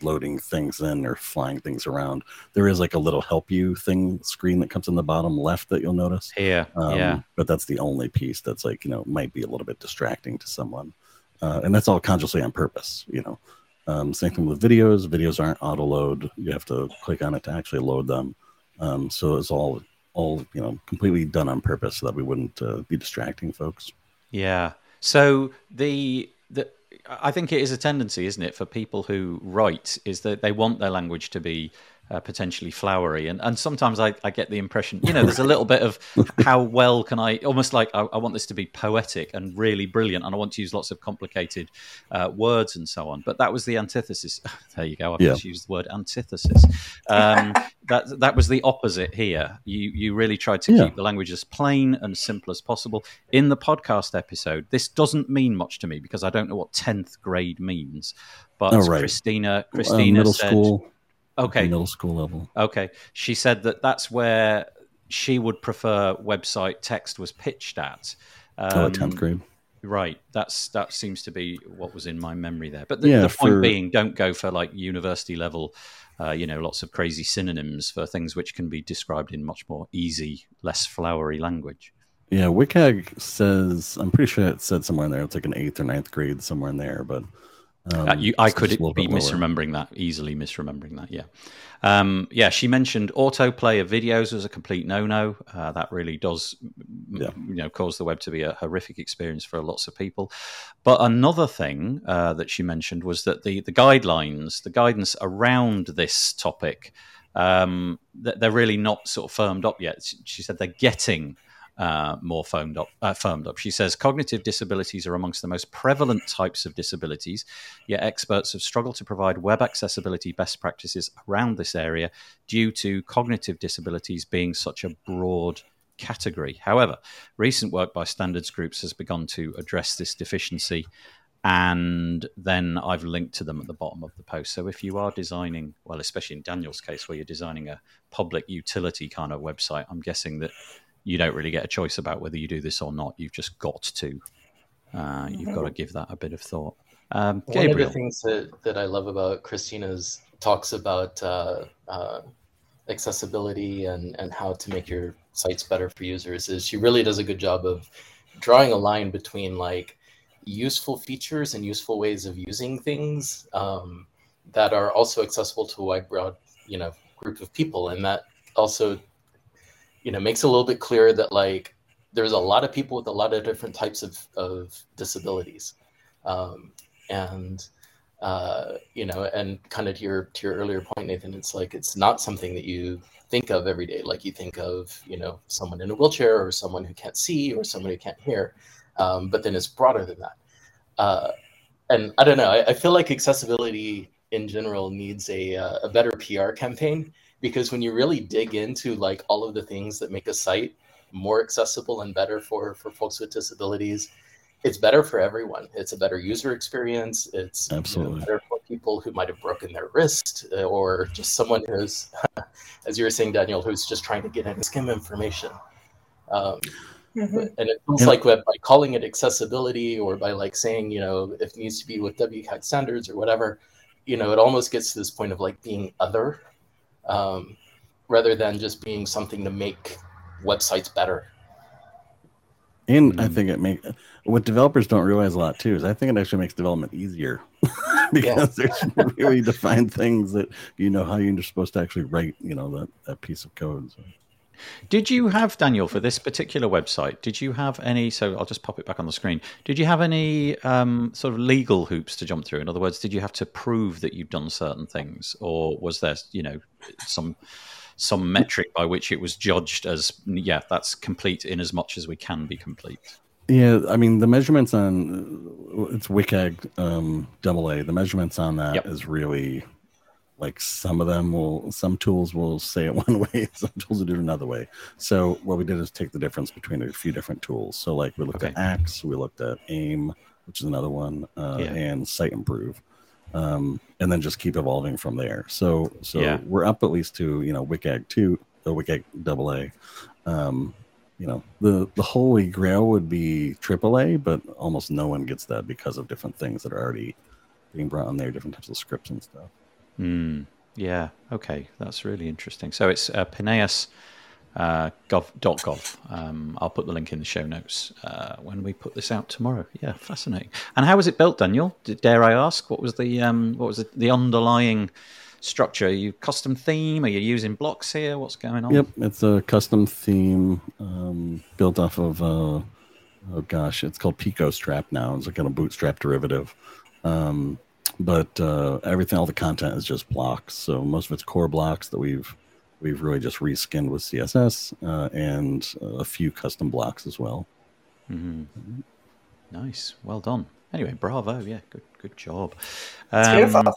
loading things in or flying things around. There is like a little help you thing screen that comes in the bottom left that you'll notice. Here, Um, yeah. But that's the only piece that's like, you know, might be a little bit distracting to someone. Uh, and that's all consciously on purpose, you know. Um, same thing with videos. Videos aren't auto load. You have to click on it to actually load them. Um, so it's all, all, you know, completely done on purpose so that we wouldn't uh, be distracting folks. Yeah. So the the I think it is a tendency, isn't it, for people who write, is that they want their language to be uh, potentially flowery, and and sometimes I, I get the impression, you know, there's a little bit of how well can I, almost like I, I want this to be poetic and really brilliant, and I want to use lots of complicated uh, words and so on. But that was the antithesis. there you go. I've Yeah. just used the word antithesis. Um, that that was the opposite here. You you really tried to Yeah. keep the language as plain and simple as possible. In the podcast episode, this doesn't mean much to me because I don't know what tenth grade means. But Oh, right. Christina Uh, Christina middle said, school, okay, middle school level. okay. She said that that's where she would prefer website text was pitched at. oh, Um, 10th grade. Right. That's that seems to be what was in my memory there. But the, Yeah, the point for- being, don't go for like university level. Uh, you know, lots of crazy synonyms for things which can be described in much more easy, less flowery language. Yeah, WCAG says, I'm pretty sure it said somewhere in there, it's like an eighth or ninth grade, somewhere in there, but. Um, Uh, you, I could just a little be lower. misremembering that, easily misremembering that. Yeah, um, yeah. She mentioned autoplay of videos as a complete no-no. Uh, that really does, Yeah. you know, cause the web to be a horrific experience for lots of people. But another thing uh, that she mentioned was that the the guidelines, the guidance around this topic, um, that they're really not sort of firmed up yet. She said they're getting uh, more firmed up, uh, firmed up. She says cognitive disabilities are amongst the most prevalent types of disabilities, yet experts have struggled to provide web accessibility best practices around this area due to cognitive disabilities being such a broad category. However, recent work by standards groups has begun to address this deficiency. And then I've linked to them at the bottom of the post. So if you are designing, well, especially in Daniel's case, where you're designing a public utility kind of website, I'm guessing that you don't really get a choice about whether you do this or not. You've just got to. Uh, you've got to give that a bit of thought. Um, One of the things that, that I love about Christina's talks about uh, uh, accessibility and, and how to make your sites better for users is she really does a good job of drawing a line between like useful features and useful ways of using things um, that are also accessible to a wide broad you know group of people and that also you know makes a little bit clearer that like there's a lot of people with a lot of different types of, of disabilities um, and uh, you know, and kind of to your to your earlier point, Nathan, it's like it's not something that you think of every day. Like you think of, you know, someone in a wheelchair or someone who can't see or someone who can't hear, um, but then it's broader than that. Uh, and I don't know. I, I feel like accessibility in general needs a uh, a better PR campaign because when you really dig into like all of the things that make a site more accessible and better for for folks with disabilities it's better for everyone. It's a better user experience. It's you know, better for people who might have broken their wrist uh, or just someone who's, as you were saying, Daniel, who's just trying to get in skim information. Um, Mhm. and it feels Yeah. like by calling it accessibility or by like saying, you know, if it needs to be with WCAG standards or whatever, you know, it almost gets to this point of like being other um, rather than just being something to make websites better. And I Mm. think it make what developers don't realize a lot too is I think it actually makes development easier because there's really defined things that you know how you're supposed to actually write, you know, that, that piece of code. So. Did you have Daniel for this particular website? Did you have any? So I'll just pop it back on the screen. Did you have any um, sort of legal hoops to jump through? In other words, did you have to prove that you've done certain things, or was there, you know, some some metric by which it was judged as yeah, that's complete in as much as we can be complete? Yeah, I mean the measurements on it's WCAG um, double A. The measurements on that is Yep. really like some of them will some tools will say it one way, some tools will do it another way. So what we did is take the difference between a few different tools. So like we looked at Axe, we looked at AIM, which is another one, uh, Yeah. and Siteimprove, um, and then just keep evolving from there. So so Yeah. we're up at least to you know WCAG two, the WCAG double A. Um, you know the the holy grail would be AAA, but almost no one gets that because of different things that are already being brought on there, different types of scripts and stuff. Hmm. Yeah. Okay. That's really interesting. So it's uh, Pinellas. Uh, gov, .gov. Um, I'll put the link in the show notes uh, when we put this out tomorrow. Yeah, fascinating. And how was it built, Daniel? D- Dare I ask? What was the um, what was the, the underlying structure? Are you custom theme? Are you using blocks here? What's going on? Yep, it's a custom theme um, built off of uh, oh gosh, it's called Picostrap now. It's a kind of bootstrap derivative. Um, but uh, everything, all the content is just blocks. So most of it's core blocks that we've we've really just reskinned with CSS uh, and a few custom blocks as well. hmm Nice. Well done. Anyway, bravo. Yeah, good good job. It's Um, beautiful.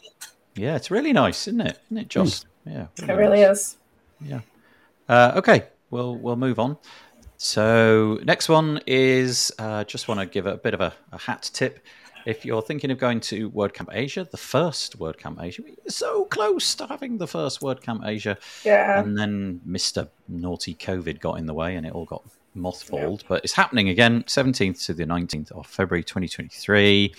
Yeah, it's really nice, isn't it? Isn't it just? Yeah. It really is. Yeah. Uh, okay, we'll we'll move on. So next one is uh, just want to give a bit of a, a hat tip. If you're thinking of going to WordCamp Asia, the first WordCamp Asia, we're so close to having the first WordCamp Asia, Yeah. and then Mister Naughty COVID got in the way, and it all got mothballed. But it's happening again, 17th to the 19th of February 2023.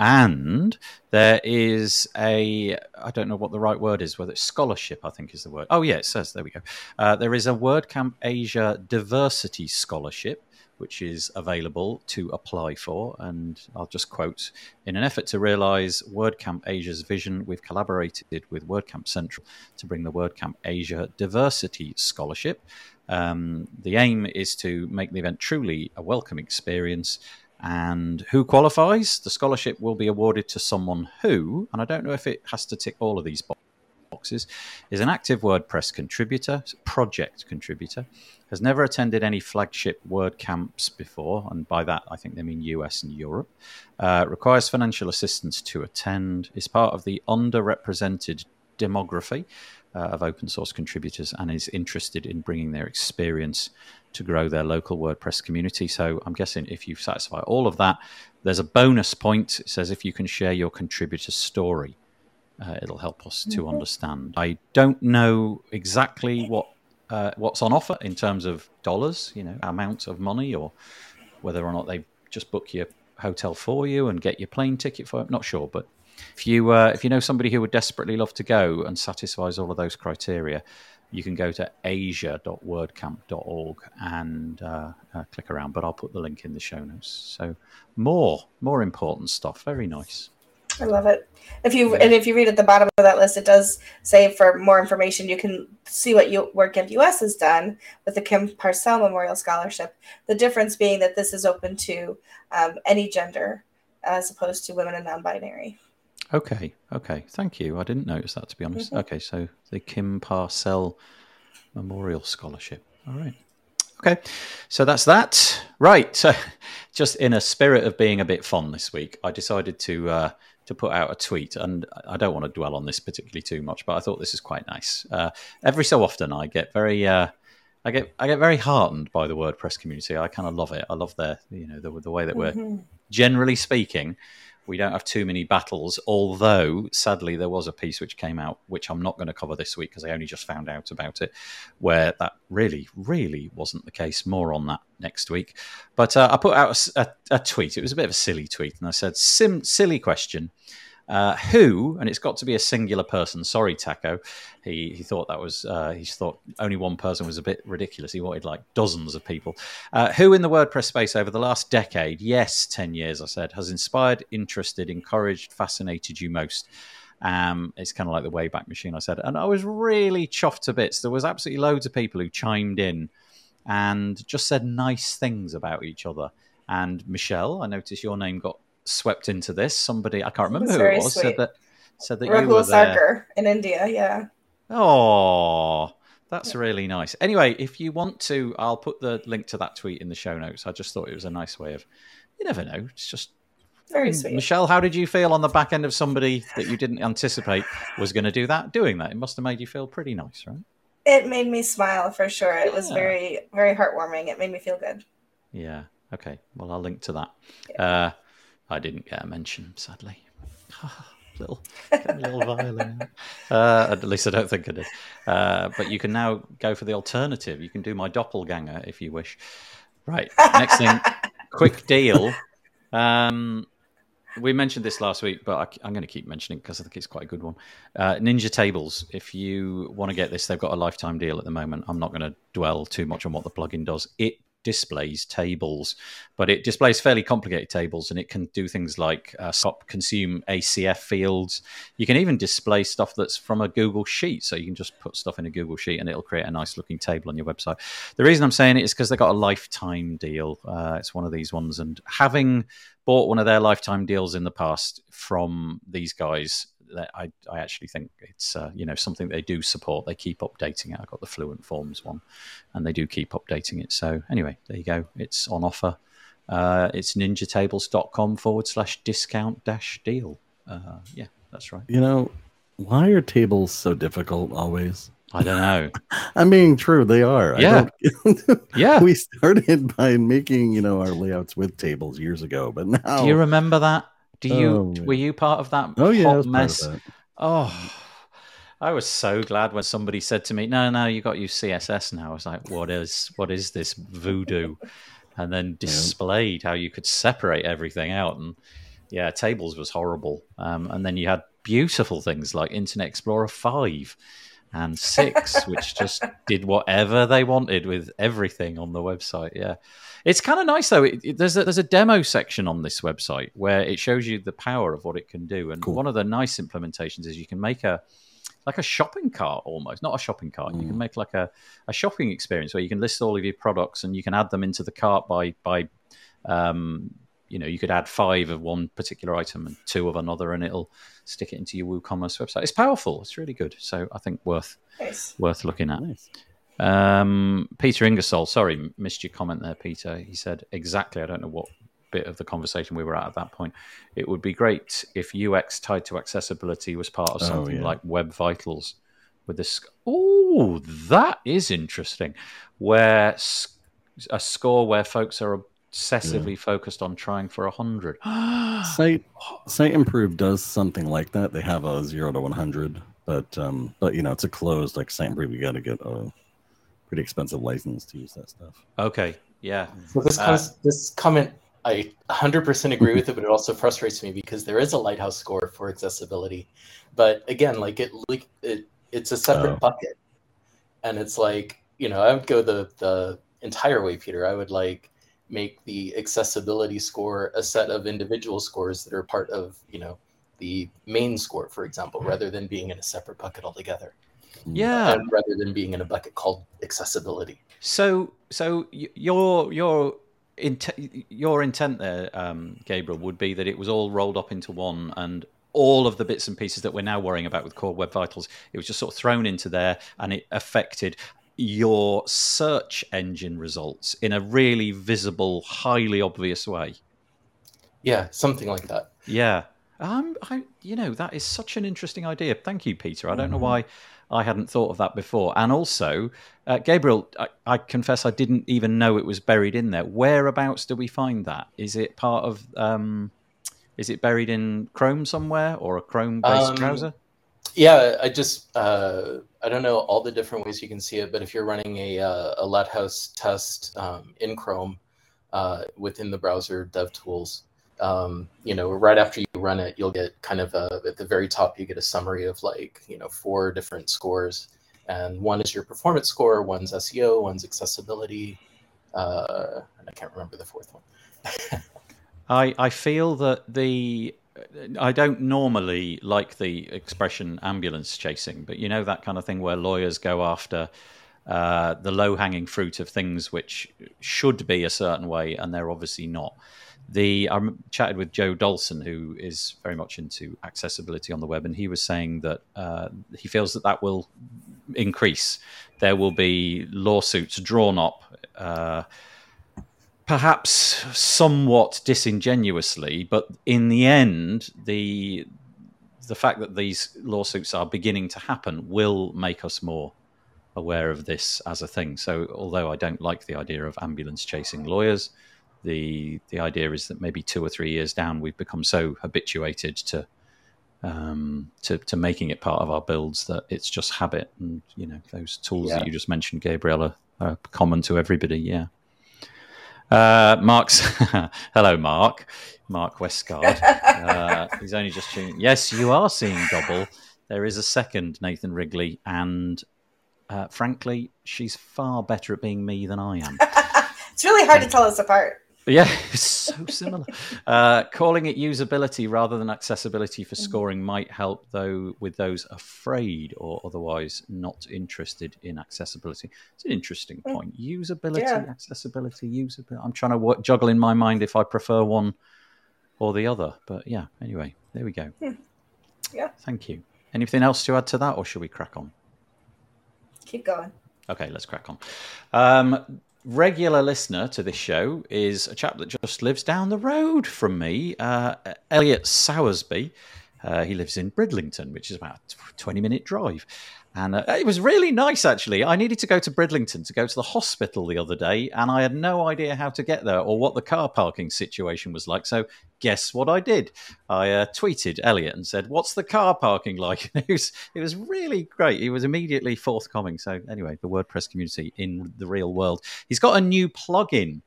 And there is a, I don't know what the right word is, whether it's scholarship, I think is the word. Oh, yeah, it says, there we go. Uh, there is a WordCamp Asia Diversity Scholarship, which is available to apply for. And I'll just quote In an effort to realize WordCamp Asia's vision, we've collaborated with WordCamp Central to bring the WordCamp Asia Diversity Scholarship. Um, the aim is to make the event truly a welcome experience. And who qualifies? The scholarship will be awarded to someone who, and I don't know if it has to tick all of these bo- boxes, is an active WordPress contributor, project contributor, has never attended any flagship WordCamps before, and by that I think they mean US and Europe, uh, requires financial assistance to attend, is part of the underrepresented demography uh, of open source contributors, and is interested in bringing their experience to grow their local WordPress community. So I'm guessing if you satisfy all of that, there's a bonus point. It says if you can share your contributor story, uh, it'll help us to understand. I don't know exactly what uh, what's on offer in terms of dollars, you know, amount of money, or whether or not they just book your hotel for you and get your plane ticket for it. Not sure, but if you uh, if you know somebody who would desperately love to go and satisfies all of those criteria, you can go to asia.wordcamp.org and uh, uh, click around. But I'll put the link in the show notes. So more more important stuff. Very nice. I love it. If you and if you read at the bottom of that list, it does say for more information you can see what you US has done with the Kim Parsell Memorial Scholarship. The difference being that this is open to um, any gender as opposed to women and non-binary. Okay, okay. Thank you. I didn't notice that to be honest. Mhm. Okay, so the Kim Parsell Memorial Scholarship. All right. Okay, so that's that. Right. So, just in a spirit of being a bit fun this week, I decided to uh, to put out a tweet, and I don't want to dwell on this particularly too much, but I thought this is quite nice. Uh, every so often, I get very. Uh, I get I get very heartened by the WordPress community. I kind of love it. I love their you know the, the way that we're Mhm. generally speaking, we don't have too many battles. Although, sadly, there was a piece which came out, which I'm not going to cover this week because I only just found out about it, where that really, really wasn't the case. More on that next week. But uh, I put out a tweet. It was a bit of a silly tweet, and I said, Sim, "Silly question. Uh, who, and it's got to be a singular person. Sorry, Taco. He he thought that was uh, he thought only one person was a bit ridiculous. He wanted like dozens of people. Uh, who in the WordPress space over the last decade, yes, ten years, I said, has inspired, interested, encouraged, fascinated you most? Um, it's kind of like the Wayback Machine, I said, and I was really chuffed to bits. There was absolutely loads of people who chimed in and just said nice things about each other. And Michelle, I noticed your name got swept into this. Somebody I can't remember who it was sweet. said that said that you were there in India. Yeah. Oh, that's really nice. Anyway, if you want to, I'll put the link to that tweet in the show notes. I just thought it was a nice way of. You never know. It's just very sweet. Michelle, how did you feel on the back end of somebody that you didn't anticipate was going to do that? Doing that, it must have made you feel pretty nice, right? It made me smile for sure. It yeah. was very, very heartwarming. It made me feel good. Yeah. Okay. Well, I'll link to that. Yeah. Uh, I didn't get a mention, sadly. little, little violin. Uh, at least I don't think I did. Uh, but you can now go for the alternative. You can do my doppelganger if you wish. Right. Next thing, quick deal. Um, we mentioned this last week, but I, am going to keep mentioning because I think it's quite a good one. Uh, Ninja Tables. If you want to get this, they've got a lifetime deal at the moment. I'm not going to dwell too much on what the plugin does. It displays tables, but it displays fairly complicated tables and it can do things like uh, stop consume ACF fields. You can even display stuff that's from a Google Sheet. So you can just put stuff in a Google Sheet and it'll create a nice looking table on your website. The reason I'm saying it is because they've got a lifetime deal. Uh, it's one of these ones. And having bought one of their lifetime deals in the past from these guys, I, I actually think it's uh, you know something they do support. They keep updating it. I got the Fluent Forms one, and they do keep updating it. So anyway, there you go. It's on offer. Uh, it's ninjatables.com forward slash discount dash deal. Uh, yeah, that's right. You know, why are tables so difficult always? I don't know. I'm being true. They are. Yeah. yeah. We started by making, you know, our layouts with tables years ago, but now. Do you remember that? Do you oh, were you part of that oh, yeah, mess? Oh, I was so glad when somebody said to me, "No, no, you got use CSS now." I was like, "What is what is this voodoo?" And then displayed how you could separate everything out, and yeah, tables was horrible. Um, and then you had beautiful things like Internet Explorer five and six, which just did whatever they wanted with everything on the website. Yeah. It's kind of nice though. It, it, there's a, there's a demo section on this website where it shows you the power of what it can do. And cool. one of the nice implementations is you can make a like a shopping cart almost, not a shopping cart. Mm. You can mm. make like a, a shopping experience where you can list all of your products and you can add them into the cart by by um, you know you could add five of one particular item and two of another, and it'll stick it into your WooCommerce website. It's powerful. It's really good. So I think worth nice. worth looking at. Nice. Um, Peter Ingersoll, sorry, missed your comment there, Peter. He said exactly. I don't know what bit of the conversation we were at at that point. It would be great if UX tied to accessibility was part of oh, something oh, yeah. like Web Vitals with this. Oh, that is interesting. Where a score where folks are obsessively yeah. focused on trying for a hundred. Site Siteimprove does something like that. They have a zero to one hundred, but um, but you know it's a closed like Siteimprove. You got to get a pretty expensive license to use that stuff. Okay, yeah. So this uh, this comment, I 100% agree with it, but it also frustrates me because there is a lighthouse score for accessibility, but again, like it, like it, it's a separate oh. bucket, and it's like you know I would go the the entire way, Peter. I would like make the accessibility score a set of individual scores that are part of you know the main score, for example, rather than being in a separate bucket altogether. Yeah. And rather than being in a bucket called accessibility. So, so your your intent your intent there, um, Gabriel, would be that it was all rolled up into one, and all of the bits and pieces that we're now worrying about with Core Web Vitals, it was just sort of thrown into there, and it affected your search engine results in a really visible, highly obvious way. Yeah, something like that. Yeah. Um, I, you know, that is such an interesting idea. Thank you, Peter. I don't know mm-hmm. why I hadn't thought of that before. And also, uh, Gabriel, I, I, confess I didn't even know it was buried in there. Whereabouts do we find that? Is it part of? Um, is it buried in Chrome somewhere or a Chrome-based um, browser? Yeah, I just uh, I don't know all the different ways you can see it, but if you're running a uh, a Lighthouse test um, in Chrome uh, within the browser DevTools, um, you know, right after you run it, you'll get kind of a, at the very top, you get a summary of like, you know, four different scores. And one is your performance score, one's SEO, one's accessibility. Uh, and I can't remember the fourth one. I, I feel that the I don't normally like the expression ambulance chasing, but you know that kind of thing where lawyers go after uh, the low hanging fruit of things which should be a certain way and they're obviously not. The I chatted with Joe Dolson, who is very much into accessibility on the web, and he was saying that uh, he feels that that will increase. There will be lawsuits drawn up. Uh, perhaps somewhat disingenuously, but in the end, the the fact that these lawsuits are beginning to happen will make us more aware of this as a thing. So, although I don't like the idea of ambulance chasing lawyers, the the idea is that maybe two or three years down, we've become so habituated to um, to, to making it part of our builds that it's just habit. And you know, those tools yeah. that you just mentioned, Gabriella, are common to everybody. Yeah. Uh, Mark's hello, Mark. Mark Westgard. Uh, he's only just tuning. Yes, you are seeing double. There is a second Nathan Wrigley, and uh, frankly, she's far better at being me than I am. it's really hard to tell us apart. Yeah, it's so similar. uh, calling it usability rather than accessibility for mm-hmm. scoring might help, though, with those afraid or otherwise not interested in accessibility. It's an interesting mm. point. Usability, yeah. accessibility, usability. I'm trying to work, juggle in my mind if I prefer one or the other. But yeah, anyway, there we go. Hmm. Yeah. Thank you. Anything else to add to that, or should we crack on? Keep going. Okay, let's crack on. Um, regular listener to this show is a chap that just lives down the road from me, uh, Elliot Sowersby. Uh, he lives in Bridlington, which is about a 20 minute drive. And uh, it was really nice, actually. I needed to go to Bridlington to go to the hospital the other day, and I had no idea how to get there or what the car parking situation was like. So, guess what I did? I uh, tweeted Elliot and said, What's the car parking like? it, was, it was really great. He was immediately forthcoming. So, anyway, the WordPress community in the real world. He's got a new plugin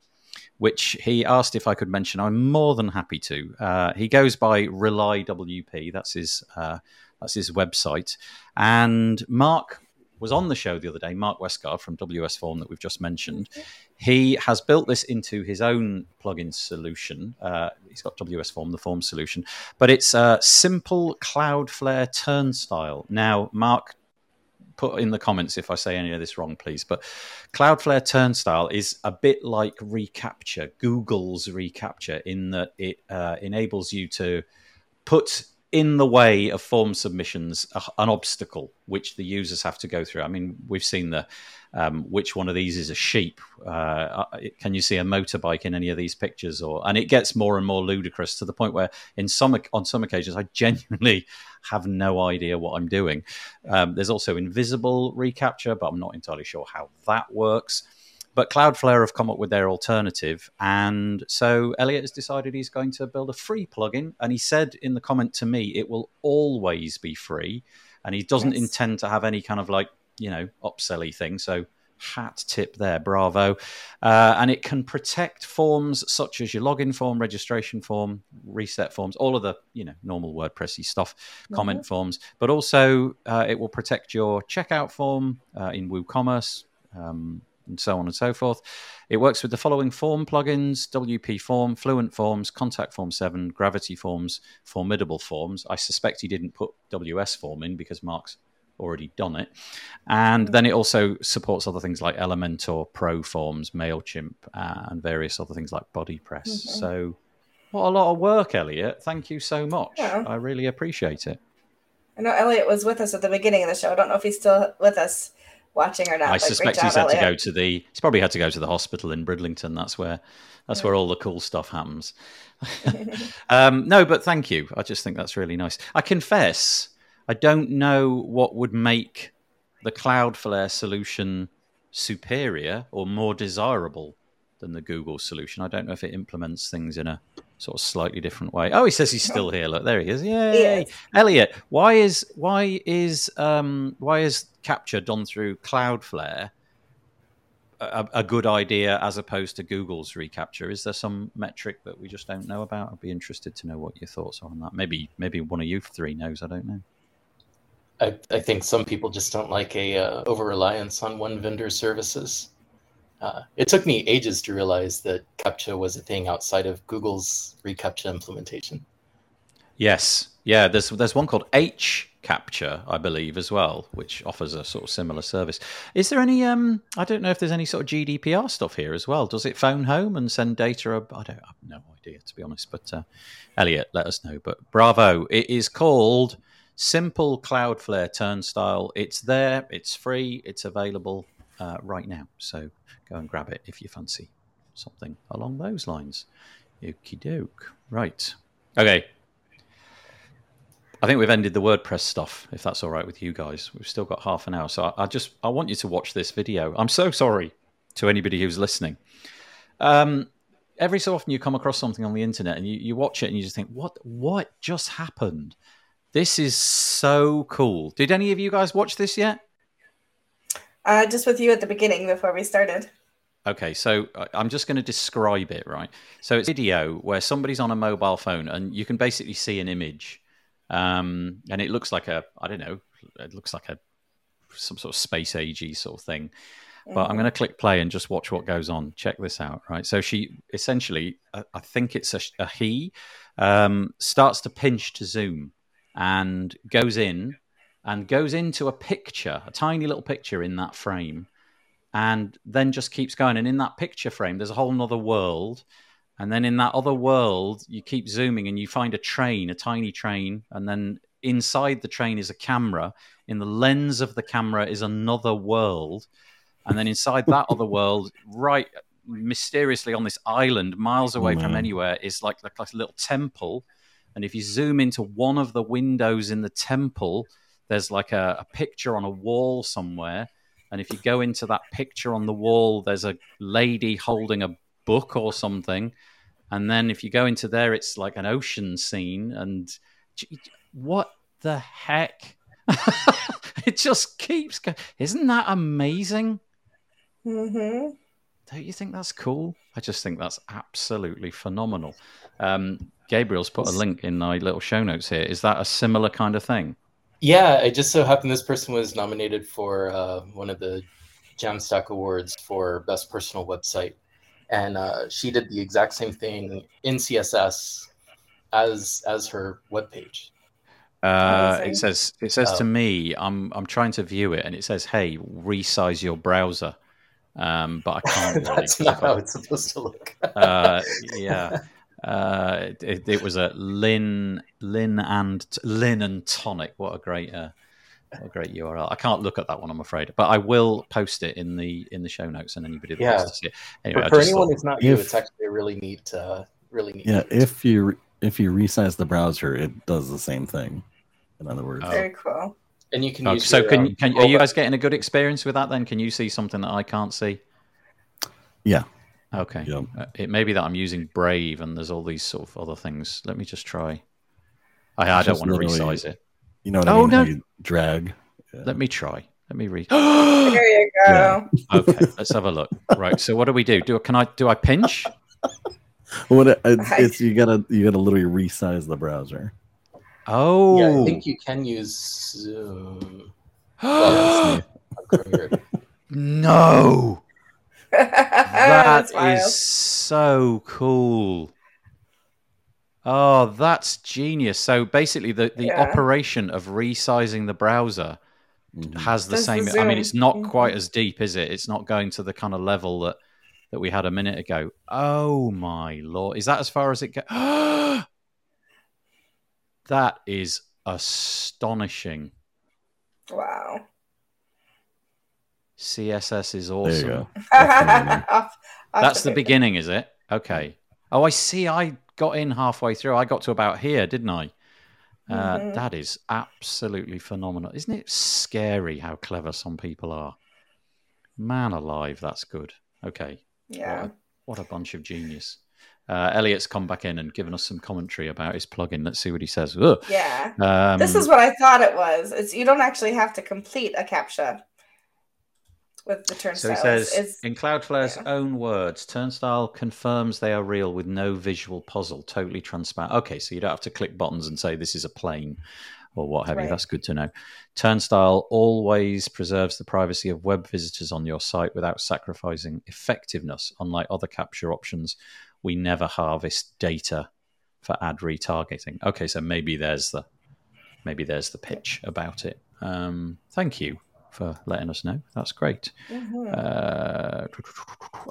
which he asked if I could mention. I'm more than happy to. Uh, he goes by Rely WP. That's his uh, that's his website. And Mark was on the show the other day, Mark Westgard from WS Form that we've just mentioned. He has built this into his own plugin solution. Uh, he's got WS Form, the form solution, but it's a simple Cloudflare turnstile. Now, Mark, put in the comments if I say any of this wrong, please. But Cloudflare turnstile is a bit like reCAPTCHA, Google's reCAPTCHA, in that it uh, enables you to put in the way of form submissions an obstacle which the users have to go through. I mean, we've seen the um, which one of these is a sheep. Uh, uh can you see a motorbike in any of these pictures? Or and it gets more and more ludicrous to the point where in some on some occasions I genuinely have no idea what I'm doing. Um, there's also invisible reCAPTCHA, but I'm not entirely sure how that works. But Cloudflare have come up with their alternative. And so Elliot has decided he's going to build a free plugin. And he said in the comment to me, it will always be free. And he doesn't yes. intend to have any kind of like, you know, upselly thing. So hat tip there, bravo. Uh, and it can protect forms such as your login form, registration form, reset forms, all of the you know normal WordPressy stuff, mm-hmm. comment forms. But also uh, it will protect your checkout form uh, in WooCommerce. Um, and so on and so forth. It works with the following form plugins WP Form, Fluent Forms, Contact Form 7, Gravity Forms, Formidable Forms. I suspect he didn't put WS Form in because Mark's already done it. And then it also supports other things like Elementor, Pro Forms, MailChimp, uh, and various other things like BuddyPress. Mm-hmm. So, what a lot of work, Elliot. Thank you so much. Yeah. I really appreciate it. I know Elliot was with us at the beginning of the show. I don't know if he's still with us watching or not. I suspect he's had to go to the. He's probably had to go to the hospital in Bridlington. That's where. That's yeah. where all the cool stuff happens. um, no, but thank you. I just think that's really nice. I confess, I don't know what would make the Cloudflare solution superior or more desirable than the Google solution. I don't know if it implements things in a sort of slightly different way. Oh, he says he's still here. Look, there he is. Yay, Elliot. Why is why is um why is CAPTCHA done through Cloudflare? a, a good idea as opposed to Google's reCAPTCHA? Is there some metric that we just don't know about? I'd be interested to know what your thoughts are on that. Maybe maybe one of you three knows. I don't know. I, I think some people just don't like a uh, over reliance on one vendor's services. Uh, it took me ages to realize that CAPTCHA was a thing outside of Google's reCAPTCHA implementation. Yes, yeah. There's there's one called H capture, I believe, as well, which offers a sort of similar service. Is there any? Um, I don't know if there's any sort of GDPR stuff here as well. Does it phone home and send data? I don't I have no idea to be honest. But uh, Elliot, let us know. But bravo! It is called Simple Cloudflare Turnstile. It's there. It's free. It's available uh, right now. So go and grab it if you fancy something along those lines. Okie doke. Right. Okay. I think we've ended the WordPress stuff, if that's all right with you guys. We've still got half an hour. So I, I just I want you to watch this video. I'm so sorry to anybody who's listening. Um, every so often you come across something on the internet and you, you watch it and you just think, what what just happened? This is so cool. Did any of you guys watch this yet? Uh, just with you at the beginning before we started. Okay, so I'm just going to describe it, right? So it's a video where somebody's on a mobile phone and you can basically see an image um, and it looks like a I don't know, it looks like a some sort of space agey sort of thing. Mm-hmm. But I'm mm-hmm. going to click play and just watch what goes on. Check this out, right? So she essentially, I think it's a, a he, um, starts to pinch to zoom and goes in and goes into a picture, a tiny little picture in that frame, and then just keeps going. And in that picture frame, there's a whole other world and then in that other world, you keep zooming and you find a train, a tiny train. And then inside the train is a camera. In the lens of the camera is another world. And then inside that other world, right mysteriously on this island, miles away from anywhere, is like, like, like a little temple. And if you zoom into one of the windows in the temple, there's like a, a picture on a wall somewhere. And if you go into that picture on the wall, there's a lady holding a book or something and then if you go into there, it's like an ocean scene. And what the heck? it just keeps going. Isn't that amazing? Mm-hmm. Don't you think that's cool? I just think that's absolutely phenomenal. Um, Gabriel's put a link in my little show notes here. Is that a similar kind of thing? Yeah, it just so happened this person was nominated for uh, one of the Jamstack Awards for Best Personal Website and uh, she did the exact same thing in CSS as as her web page. Uh, it says it says oh. to me, I'm I'm trying to view it, and it says, "Hey, resize your browser," um, but I can't. Really, That's not how it's supposed to look. uh, yeah, uh, it, it, was a Lin Lin and Lynn and Tonic. What a great uh, a great URL. I can't look at that one, I'm afraid, but I will post it in the in the show notes, and anybody that yeah. wants to see it. Anyway, for, for anyone thought, who's not you, it's actually a really neat, uh, really neat. Yeah, if you if you resize the browser, it does the same thing. In other words, very cool. And you can oh, use. So, your, can, um, can are you guys getting a good experience with that? Then, can you see something that I can't see? Yeah. Okay. Yep. Uh, it may be that I'm using Brave, and there's all these sort of other things. Let me just try. I, I don't want to resize it. You know what oh, I mean? No. drag. Yeah. Let me try. Let me read. there you go. Yeah. Okay, let's have a look. Right. So what do we do? Do can I do I pinch? what it, it's, it's, you gotta you gotta literally resize the browser. Oh, yeah, I think you can use Zoom. no, that is so cool. Oh, that's genius. So basically, the, the yeah. operation of resizing the browser mm-hmm. has the Does same. The I mean, it's not quite as deep, is it? It's not going to the kind of level that, that we had a minute ago. Oh, my Lord. Is that as far as it goes? that is astonishing. Wow. CSS is awesome. That's the beginning, is it? Okay. Oh, I see. I got in halfway through. I got to about here, didn't I? Uh, mm-hmm. that is absolutely phenomenal. Isn't it scary how clever some people are? Man alive, that's good. Okay. Yeah. What a, what a bunch of genius. Uh, Elliot's come back in and given us some commentary about his plugin. Let's see what he says. Ugh. Yeah. Um, this is what I thought it was. It's you don't actually have to complete a captcha. With the So he says, is, in Cloudflare's yeah. own words, Turnstile confirms they are real with no visual puzzle, totally transparent. Okay, so you don't have to click buttons and say this is a plane or what have you. That's good to know. Turnstile always preserves the privacy of web visitors on your site without sacrificing effectiveness. Unlike other CAPTCHA options, we never harvest data for ad retargeting. Okay, so maybe there's the maybe there's the pitch about it. Um, thank you for letting us know. That's great. Mhm. Uh,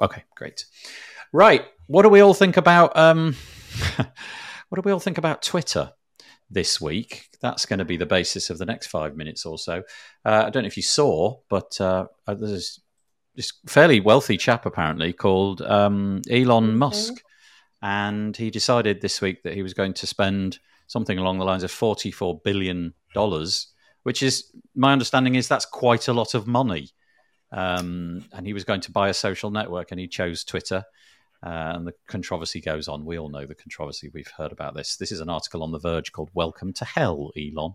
okay, great. Right, what do we all think about? Um, what do we all think about Twitter this week? That's going to be the basis of the next five minutes or so. Uh, I don't know if you saw, but uh, there's this fairly wealthy chap apparently called um, Elon Mhm. Musk, and he decided this week that he was going to spend something along the lines of forty-four billion dollars, which is my understanding is that's quite a lot of money um, and he was going to buy a social network, and he chose Twitter. Uh, and the controversy goes on. We all know the controversy. We've heard about this. This is an article on The Verge called "Welcome to Hell, Elon,"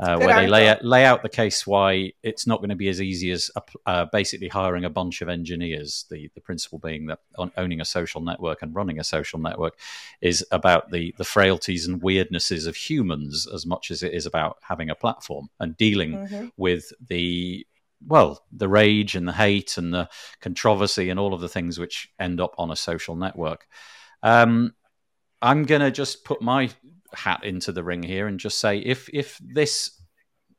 uh, where they lay out, lay out the case why it's not going to be as easy as uh, basically hiring a bunch of engineers. The the principle being that on, owning a social network and running a social network is about the the frailties and weirdnesses of humans as much as it is about having a platform and dealing Mhm. with the well the rage and the hate and the controversy and all of the things which end up on a social network um, i'm going to just put my hat into the ring here and just say if if this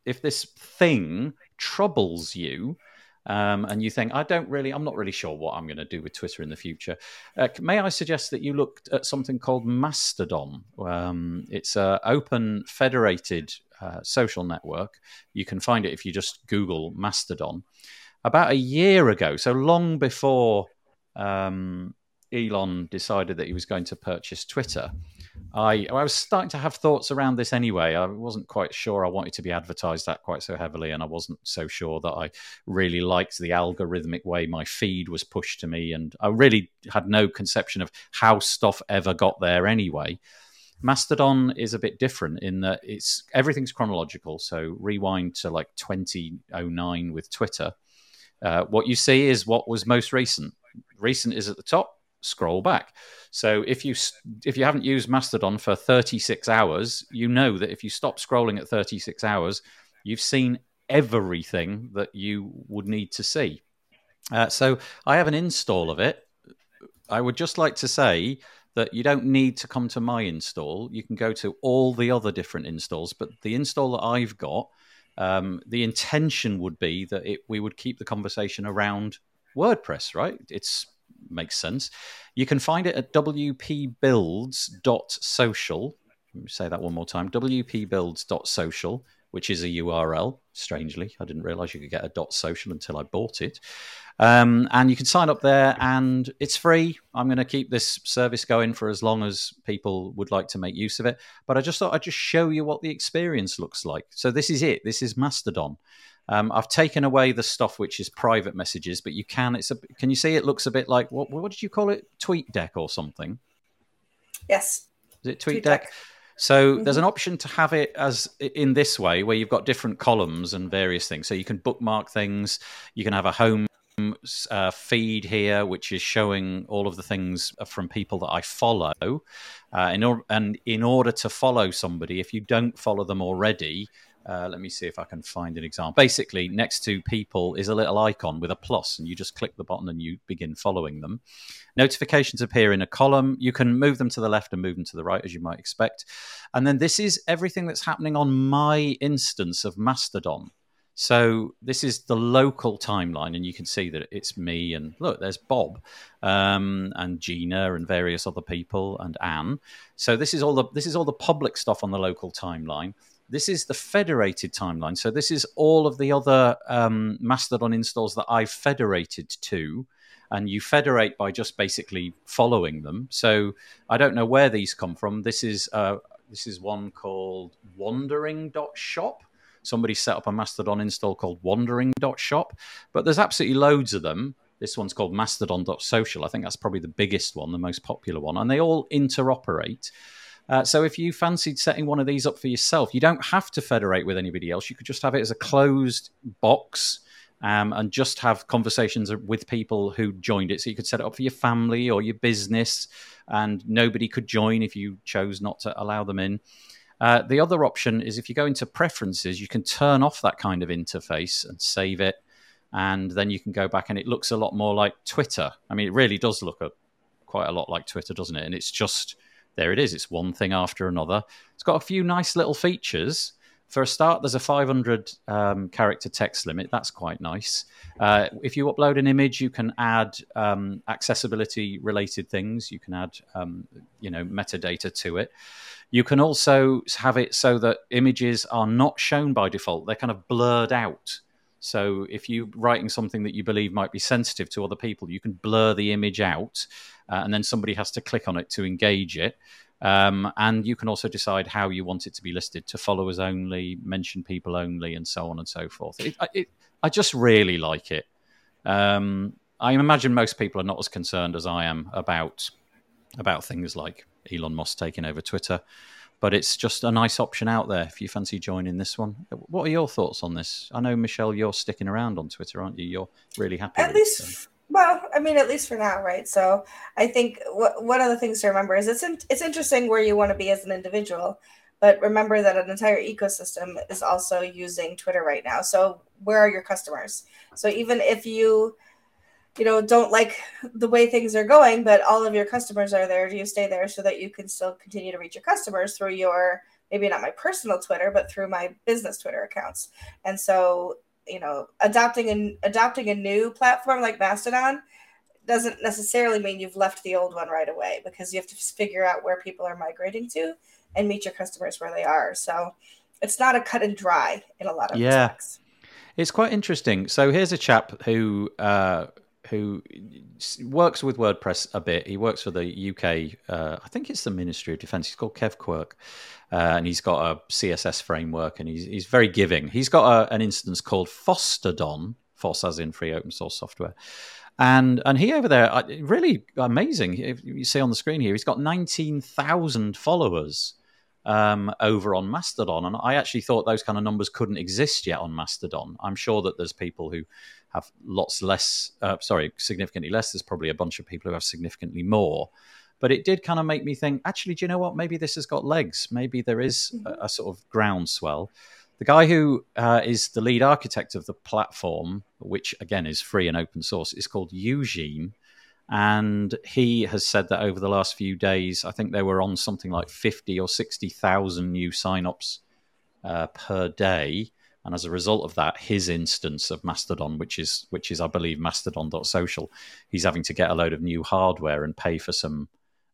if this thing troubles you um, and you think i don't really i'm not really sure what i'm going to do with twitter in the future uh, may i suggest that you looked at something called mastodon um, it's an open federated uh, social network you can find it if you just Google Mastodon. About a year ago, so long before um, Elon decided that he was going to purchase Twitter, I, I was starting to have thoughts around this anyway. I wasn't quite sure I wanted to be advertised that quite so heavily, and I wasn't so sure that I really liked the algorithmic way my feed was pushed to me, and I really had no conception of how stuff ever got there anyway. Mastodon is a bit different in that it's everything's chronological. So rewind to like 2009 with Twitter. Uh, what you see is what was most recent. Recent is at the top. Scroll back. So if you if you haven't used Mastodon for 36 hours, you know that if you stop scrolling at 36 hours, you've seen everything that you would need to see. Uh, so I have an install of it. I would just like to say that you don't need to come to my install. You can go to all the other different installs, but the install that I've got, um, the intention would be that it, we would keep the conversation around WordPress, right? It's makes sense. You can find it at wpbuilds.social. Let me say that one more time wpbuilds.social, which is a URL. Strangely, I didn't realize you could get a dot social until I bought it. Um, and you can sign up there, and it's free. I'm going to keep this service going for as long as people would like to make use of it. But I just thought I'd just show you what the experience looks like. So this is it. This is Mastodon. Um, I've taken away the stuff which is private messages, but you can. It's a. Can you see? It looks a bit like what? What did you call it? Tweet deck or something? Yes. Is it tweet, TweetDeck. deck? So Mhm. there's an option to have it as in this way, where you've got different columns and various things. So you can bookmark things. You can have a home uh, feed here, which is showing all of the things from people that I follow. Uh, in or- and in order to follow somebody, if you don't follow them already, uh, let me see if I can find an example. Basically, next to people is a little icon with a plus, and you just click the button and you begin following them. Notifications appear in a column. You can move them to the left and move them to the right, as you might expect. And then this is everything that's happening on my instance of Mastodon. So this is the local timeline, and you can see that it's me and look, there's Bob um, and Gina and various other people and Anne. So this is all the this is all the public stuff on the local timeline. This is the federated timeline. So this is all of the other um, Mastodon installs that I've federated to, and you federate by just basically following them. So I don't know where these come from. This is uh, this is one called Wandering.shop somebody set up a Mastodon install called wandering.shop, but there's absolutely loads of them. This one's called mastodon.social. I think that's probably the biggest one, the most popular one, and they all interoperate. Uh, so if you fancied setting one of these up for yourself, you don't have to federate with anybody else. You could just have it as a closed box um, and just have conversations with people who joined it. So you could set it up for your family or your business, and nobody could join if you chose not to allow them in. Uh, the other option is if you go into preferences, you can turn off that kind of interface and save it. And then you can go back and it looks a lot more like Twitter. I mean, it really does look a, quite a lot like Twitter, doesn't it? And it's just there it is. It's one thing after another. It's got a few nice little features. For a start, there's a 500 um, character text limit. That's quite nice. Uh, if you upload an image, you can add um, accessibility related things. You can add, um, you know, metadata to it. You can also have it so that images are not shown by default, they're kind of blurred out. So if you're writing something that you believe might be sensitive to other people, you can blur the image out, uh, and then somebody has to click on it to engage it. Um, and you can also decide how you want it to be listed to followers only, mention people only, and so on and so forth. It, it, I just really like it. Um, I imagine most people are not as concerned as I am about about things like Elon Musk taking over Twitter. But it's just a nice option out there if you fancy joining this one. What are your thoughts on this? I know Michelle, you're sticking around on Twitter, aren't you? You're really happy. At least, it, so. well, I mean, at least for now, right? So I think what, one of the things to remember is it's in, it's interesting where you want to be as an individual, but remember that an entire ecosystem is also using Twitter right now. So where are your customers? So even if you you know don't like the way things are going but all of your customers are there do you stay there so that you can still continue to reach your customers through your maybe not my personal twitter but through my business twitter accounts and so you know adopting an adopting a new platform like mastodon doesn't necessarily mean you've left the old one right away because you have to figure out where people are migrating to and meet your customers where they are so it's not a cut and dry in a lot of yeah. respects it's quite interesting. So here's a chap who uh, who works with WordPress a bit. He works for the UK, uh, I think it's the Ministry of Defence. He's called Kev Quirk, uh, and he's got a CSS framework, and he's he's very giving. He's got a, an instance called Fosstodon, Foss as in free open source software. And and he over there, really amazing. If You see on the screen here, he's got nineteen thousand followers um, over on Mastodon, and I actually thought those kind of numbers couldn't exist yet on Mastodon. I'm sure that there's people who have lots less, uh, sorry, significantly less. There's probably a bunch of people who have significantly more. But it did kind of make me think, actually, do you know what? Maybe this has got legs. Maybe there is a, a sort of groundswell. The guy who uh, is the lead architect of the platform, which again is free and open source, is called Eugene. And he has said that over the last few days, I think they were on something like 50 or 60,000 new signups uh, per day and as a result of that, his instance of Mastodon, which is which is I believe Mastodon.social, he's having to get a load of new hardware and pay for some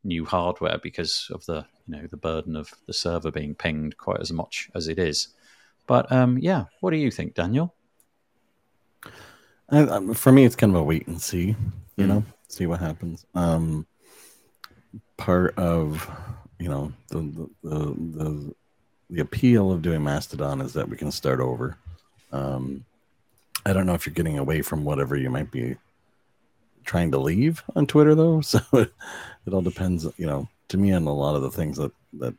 new hardware because of the you know the burden of the server being pinged quite as much as it is. But um, yeah, what do you think, Daniel? I, for me, it's kind of a wait and see. You mm. know, see what happens. Um, part of you know the the, the, the the appeal of doing Mastodon is that we can start over. Um, I don't know if you're getting away from whatever you might be trying to leave on Twitter, though. So it, it all depends. You know, to me, on a lot of the things that that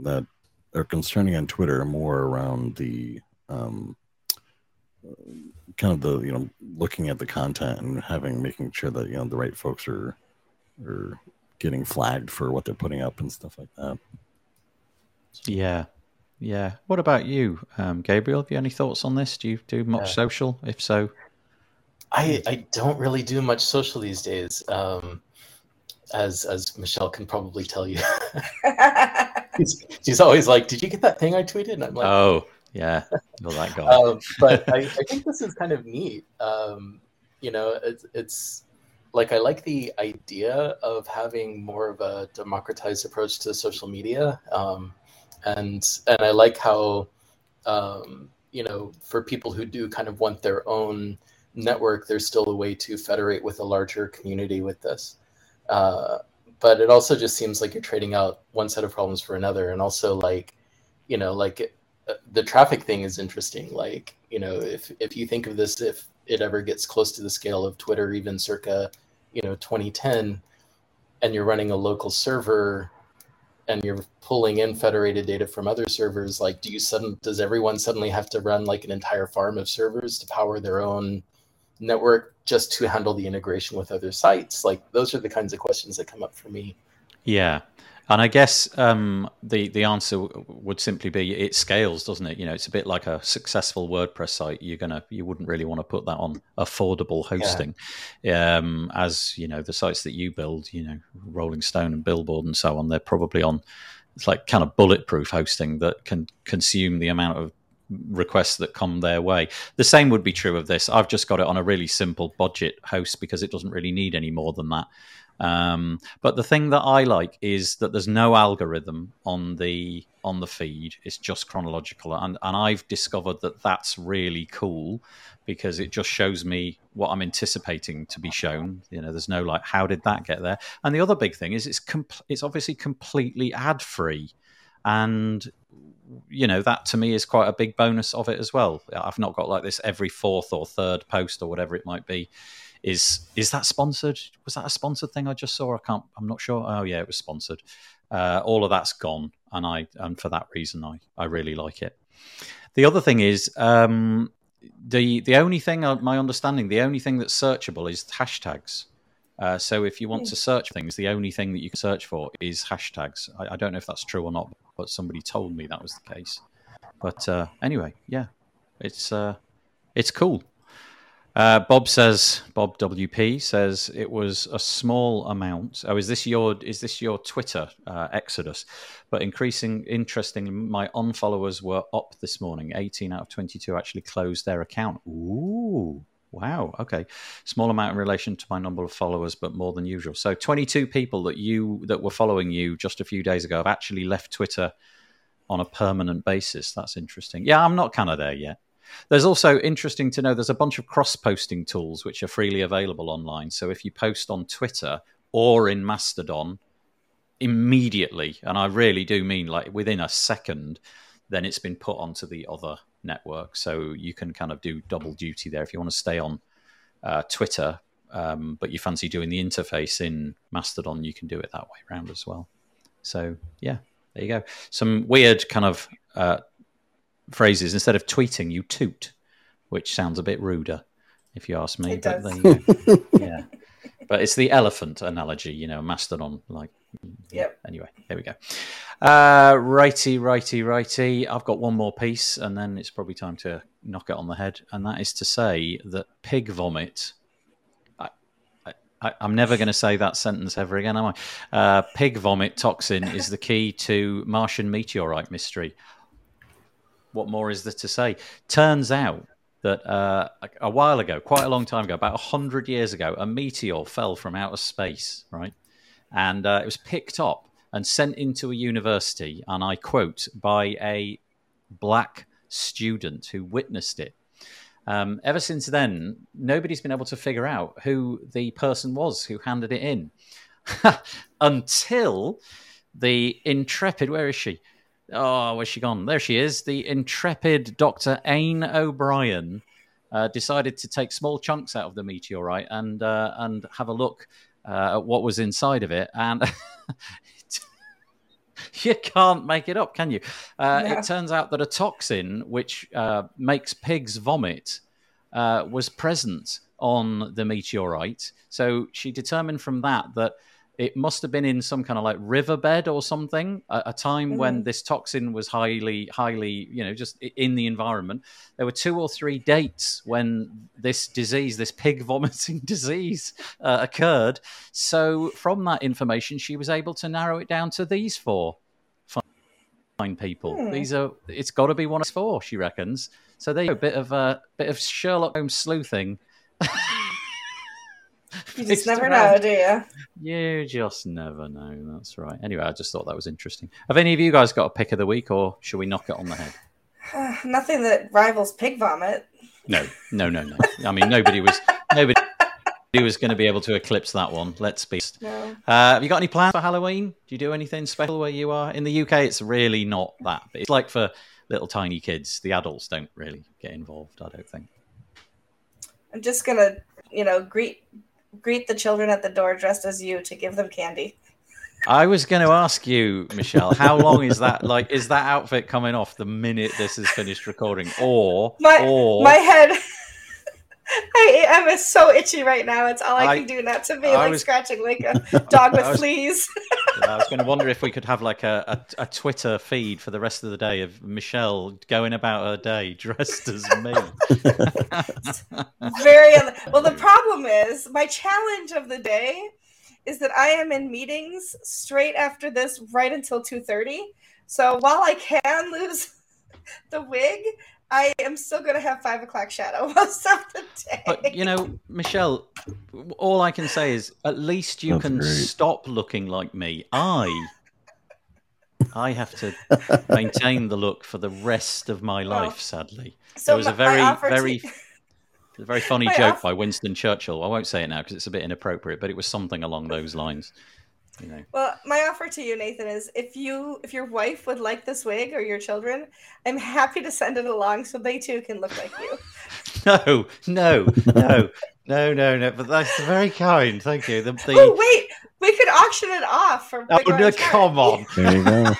that are concerning on Twitter are more around the um, kind of the you know looking at the content and having making sure that you know the right folks are are getting flagged for what they're putting up and stuff like that. Yeah, yeah. What about you, um, Gabriel? Have you any thoughts on this? Do you do much social? If so, I I don't really do much social these days. Um, as as Michelle can probably tell you, she's, she's, always like, "Did you get that thing I tweeted?" And I'm like, "Oh, yeah, well, that guy." um, but I, I think this is kind of neat. Um, you know, it's, it's like I like the idea of having more of a democratized approach to social media. Um, and and I like how um, you know for people who do kind of want their own network, there's still a way to federate with a larger community with this. Uh, but it also just seems like you're trading out one set of problems for another, and also like you know like it, uh, the traffic thing is interesting. Like you know if if you think of this if it ever gets close to the scale of Twitter, even circa you know 2010, and you're running a local server and you're pulling in federated data from other servers, like do you sudden does everyone suddenly have to run like an entire farm of servers to power their own network just to handle the integration with other sites? Like those are the kinds of questions that come up for me. Yeah. And I guess um, the the answer would simply be it scales, doesn't it? You know, it's a bit like a successful WordPress site. You're gonna you wouldn't really want to put that on affordable hosting, yeah. um, as you know the sites that you build, you know, Rolling Stone and Billboard and so on. They're probably on it's like kind of bulletproof hosting that can consume the amount of requests that come their way. The same would be true of this. I've just got it on a really simple budget host because it doesn't really need any more than that. Um, but the thing that I like is that there's no algorithm on the on the feed. It's just chronological, and and I've discovered that that's really cool because it just shows me what I'm anticipating to be shown. You know, there's no like, how did that get there? And the other big thing is it's compl- it's obviously completely ad free, and you know that to me is quite a big bonus of it as well. I've not got like this every fourth or third post or whatever it might be is is that sponsored? Was that a sponsored thing I just saw? I can't. I'm not sure. Oh yeah, it was sponsored. Uh, all of that's gone, and I and for that reason, I I really like it. The other thing is um, the the only thing, uh, my understanding, the only thing that's searchable is hashtags. Uh, so if you want to search things, the only thing that you can search for is hashtags. I, I, don't know if that's true or not, but somebody told me that was the case. But uh, anyway, yeah, it's uh, it's cool. Uh, Bob says, Bob WP says it was a small amount. Oh, is this your is this your Twitter uh, exodus? But increasing, interesting, my unfollowers were up this morning. Eighteen out of twenty-two actually closed their account. Ooh, wow. Okay, small amount in relation to my number of followers, but more than usual. So twenty-two people that you that were following you just a few days ago have actually left Twitter on a permanent basis. That's interesting. Yeah, I'm not kind of there yet. There's also interesting to know there's a bunch of cross posting tools which are freely available online. So if you post on Twitter or in Mastodon immediately, and I really do mean like within a second, then it's been put onto the other network. So you can kind of do double duty there. If you want to stay on uh, Twitter, um, but you fancy doing the interface in Mastodon, you can do it that way around as well. So yeah, there you go. Some weird kind of uh, phrases. Instead of tweeting, you toot, which sounds a bit ruder, if you ask me. It but yeah. But it's the elephant analogy, you know, mastodon. Like, yeah Anyway, there we go. Uh, righty, righty, righty. I've got one more piece, and then it's probably time to knock it on the head. And that is to say that pig vomit. I, am never going to say that sentence ever again, am I? Uh, pig vomit toxin is the key to Martian meteorite mystery what more is there to say? Turns out that uh, a, while ago, quite a long time ago, about 100 years ago, a meteor fell from outer space, right? And uh, it was picked up and sent into a university, and I quote, by a black student who witnessed it. Um, ever since then, nobody's been able to figure out who the person was who handed it in until the intrepid, where is she? Oh, where's she gone? There she is. The intrepid Dr. Aine O'Brien uh, decided to take small chunks out of the meteorite and uh, and have a look uh, at what was inside of it. And you can't make it up, can you? Uh, it turns out that a toxin which uh, makes pigs vomit uh, was present on the meteorite. So she determined from that that it must have been in some kind of like riverbed or something a, a time mm-hmm. when this toxin was highly highly you know just in the environment. There were two or three dates when this disease this pig vomiting disease uh, occurred. So from that information she was able to narrow it down to these four fine people. Mm. these are it's got to be one of four she reckons. So there you go a bit of a bit of sherlock holmes sleuthing You just never know, do you? You just never know. That's right. Anyway, I just thought that was interesting. Have any of you guys got a pick of the week, or should we knock it on the head? Nothing that rivals pig vomit. No, no, no, no. I mean, nobody was nobody was going to be able to eclipse that one. Let's be. No. Uh, have you got any plans for Halloween? Do you do anything special where you are in the UK? It's really not that. It's like for little tiny kids. The adults don't really get involved. I don't think. I'm just gonna, you know, greet greet the children at the door dressed as you to give them candy. I was going to ask you, Michelle, how long is that? Like, is that outfit coming off the minute this is finished recording, or My or my head. I am so itchy right now. It's all I, I- can do not to be I like was- scratching like a dog with was- fleas. I was going to wonder if we could have like a, a, a Twitter feed for the rest of the day of Michelle going about her day dressed as me. Very well. The problem is my challenge of the day is that I am in meetings straight after this, right until two thirty. So while I can lose the wig, I am still going to have five o'clock shadow most of the day. But you know, Michelle, all I can say is at least you That's can great. stop looking like me. I I have to maintain the look for the rest of my oh. life, sadly. so there was a my- my very, offer to- very, a very funny My joke off- by Winston Churchill. I won't say it now because it's a bit inappropriate, but it was something along those lines. You know, Well, my offer to you, Nathan, is if you if your wife would like this wig or your children, I'm happy to send it along so they too can look like you. no, no, no, no, no, no. But that's very kind. Thank you. The, the, Oh wait, auction it off for. Oh, no, come on. There you go.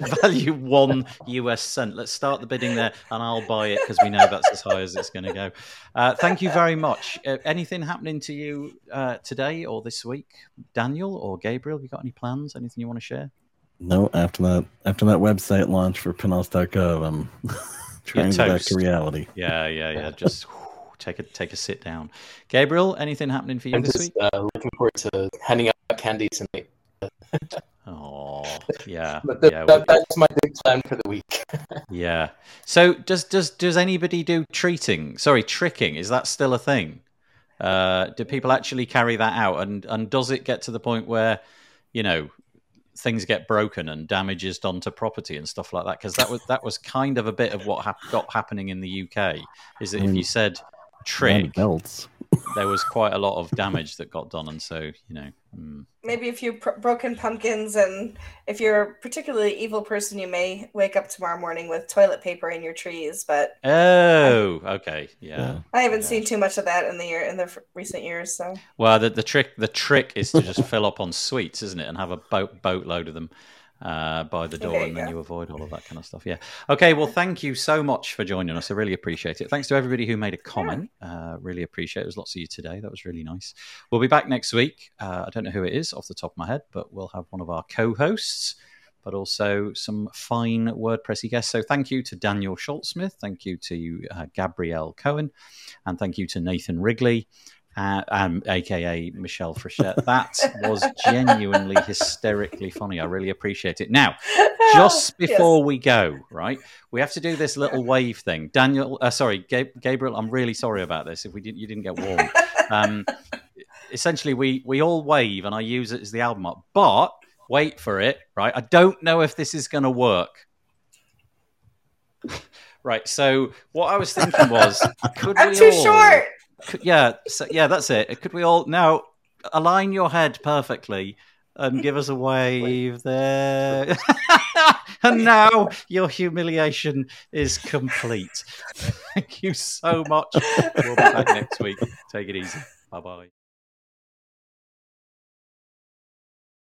Value one US cent. Let's start the bidding there, and I'll buy it because we know that's as high as it's going to go. Uh, thank you very much. Uh, anything happening to you uh, today or this week, Daniel or Gabriel? Have you got any plans? Anything you want to share? No, after that after that website launch for Pinellas.gov, I'm trying to get back to reality. Yeah, yeah, yeah. Just whew, take a take a sit down. Gabriel, anything happening for you I'm this just week? uh, looking forward to handing out candy tonight. Oh, yeah, But th- yeah. that, that's my big plan for the week. Yeah. So does does does anybody do treating? Sorry, tricking. Is that still a thing? Uh, do people actually carry that out? And and does it get to the point where, you know, things get broken and damage is done to property and stuff like that? Because that was that was kind of a bit of what hap- got happening in the UK. Is that if you said trick, And belts. there was quite a lot of damage that got done, and so you know. mm. Maybe a few pr- broken pumpkins, and if you're a particularly evil person, you may wake up tomorrow morning with toilet paper in your trees. But Oh, okay, yeah. Yeah. I haven't Yeah. seen too much of that in the year in the f- recent years. So Well, the, the trick the trick is to just fill up on sweets, isn't it, and have a boat boatload of them uh, by the door, and then go. you avoid all of that kind of stuff. Yeah. Okay. Well, thank you so much for joining us. I really appreciate it. Thanks to everybody who made a comment. Uh, really appreciate it. There's lots of you today. That was really nice. We'll be back next week. Uh, I don't know who it is off the top of my head, but we'll have one of our co-hosts. But also some fine WordPressy guests. So thank you to Daniel Schutzsmith, thank you to uh, Gabriel Cohen, and thank you to Nathan Wrigley uh, um, aka Michelle Frechette. That was genuinely hysterically funny. I really appreciate it. Now, just Yes. before we go, right, we have to do this little wave thing. Daniel, uh, sorry, Gab- Gabriel, I'm really sorry about this. If we didn't, you didn't get warm. Um, essentially, we we all wave, and I use it as the album art. But wait for it, right? I don't know if this is going to work. Right. So what I was thinking was, could I'm we too all, short. Yeah, so, yeah, that's it. Could we all now align your head perfectly and give us a wave there? and now your humiliation is complete. Thank you so much. We'll be back next week. Take it easy. Bye bye.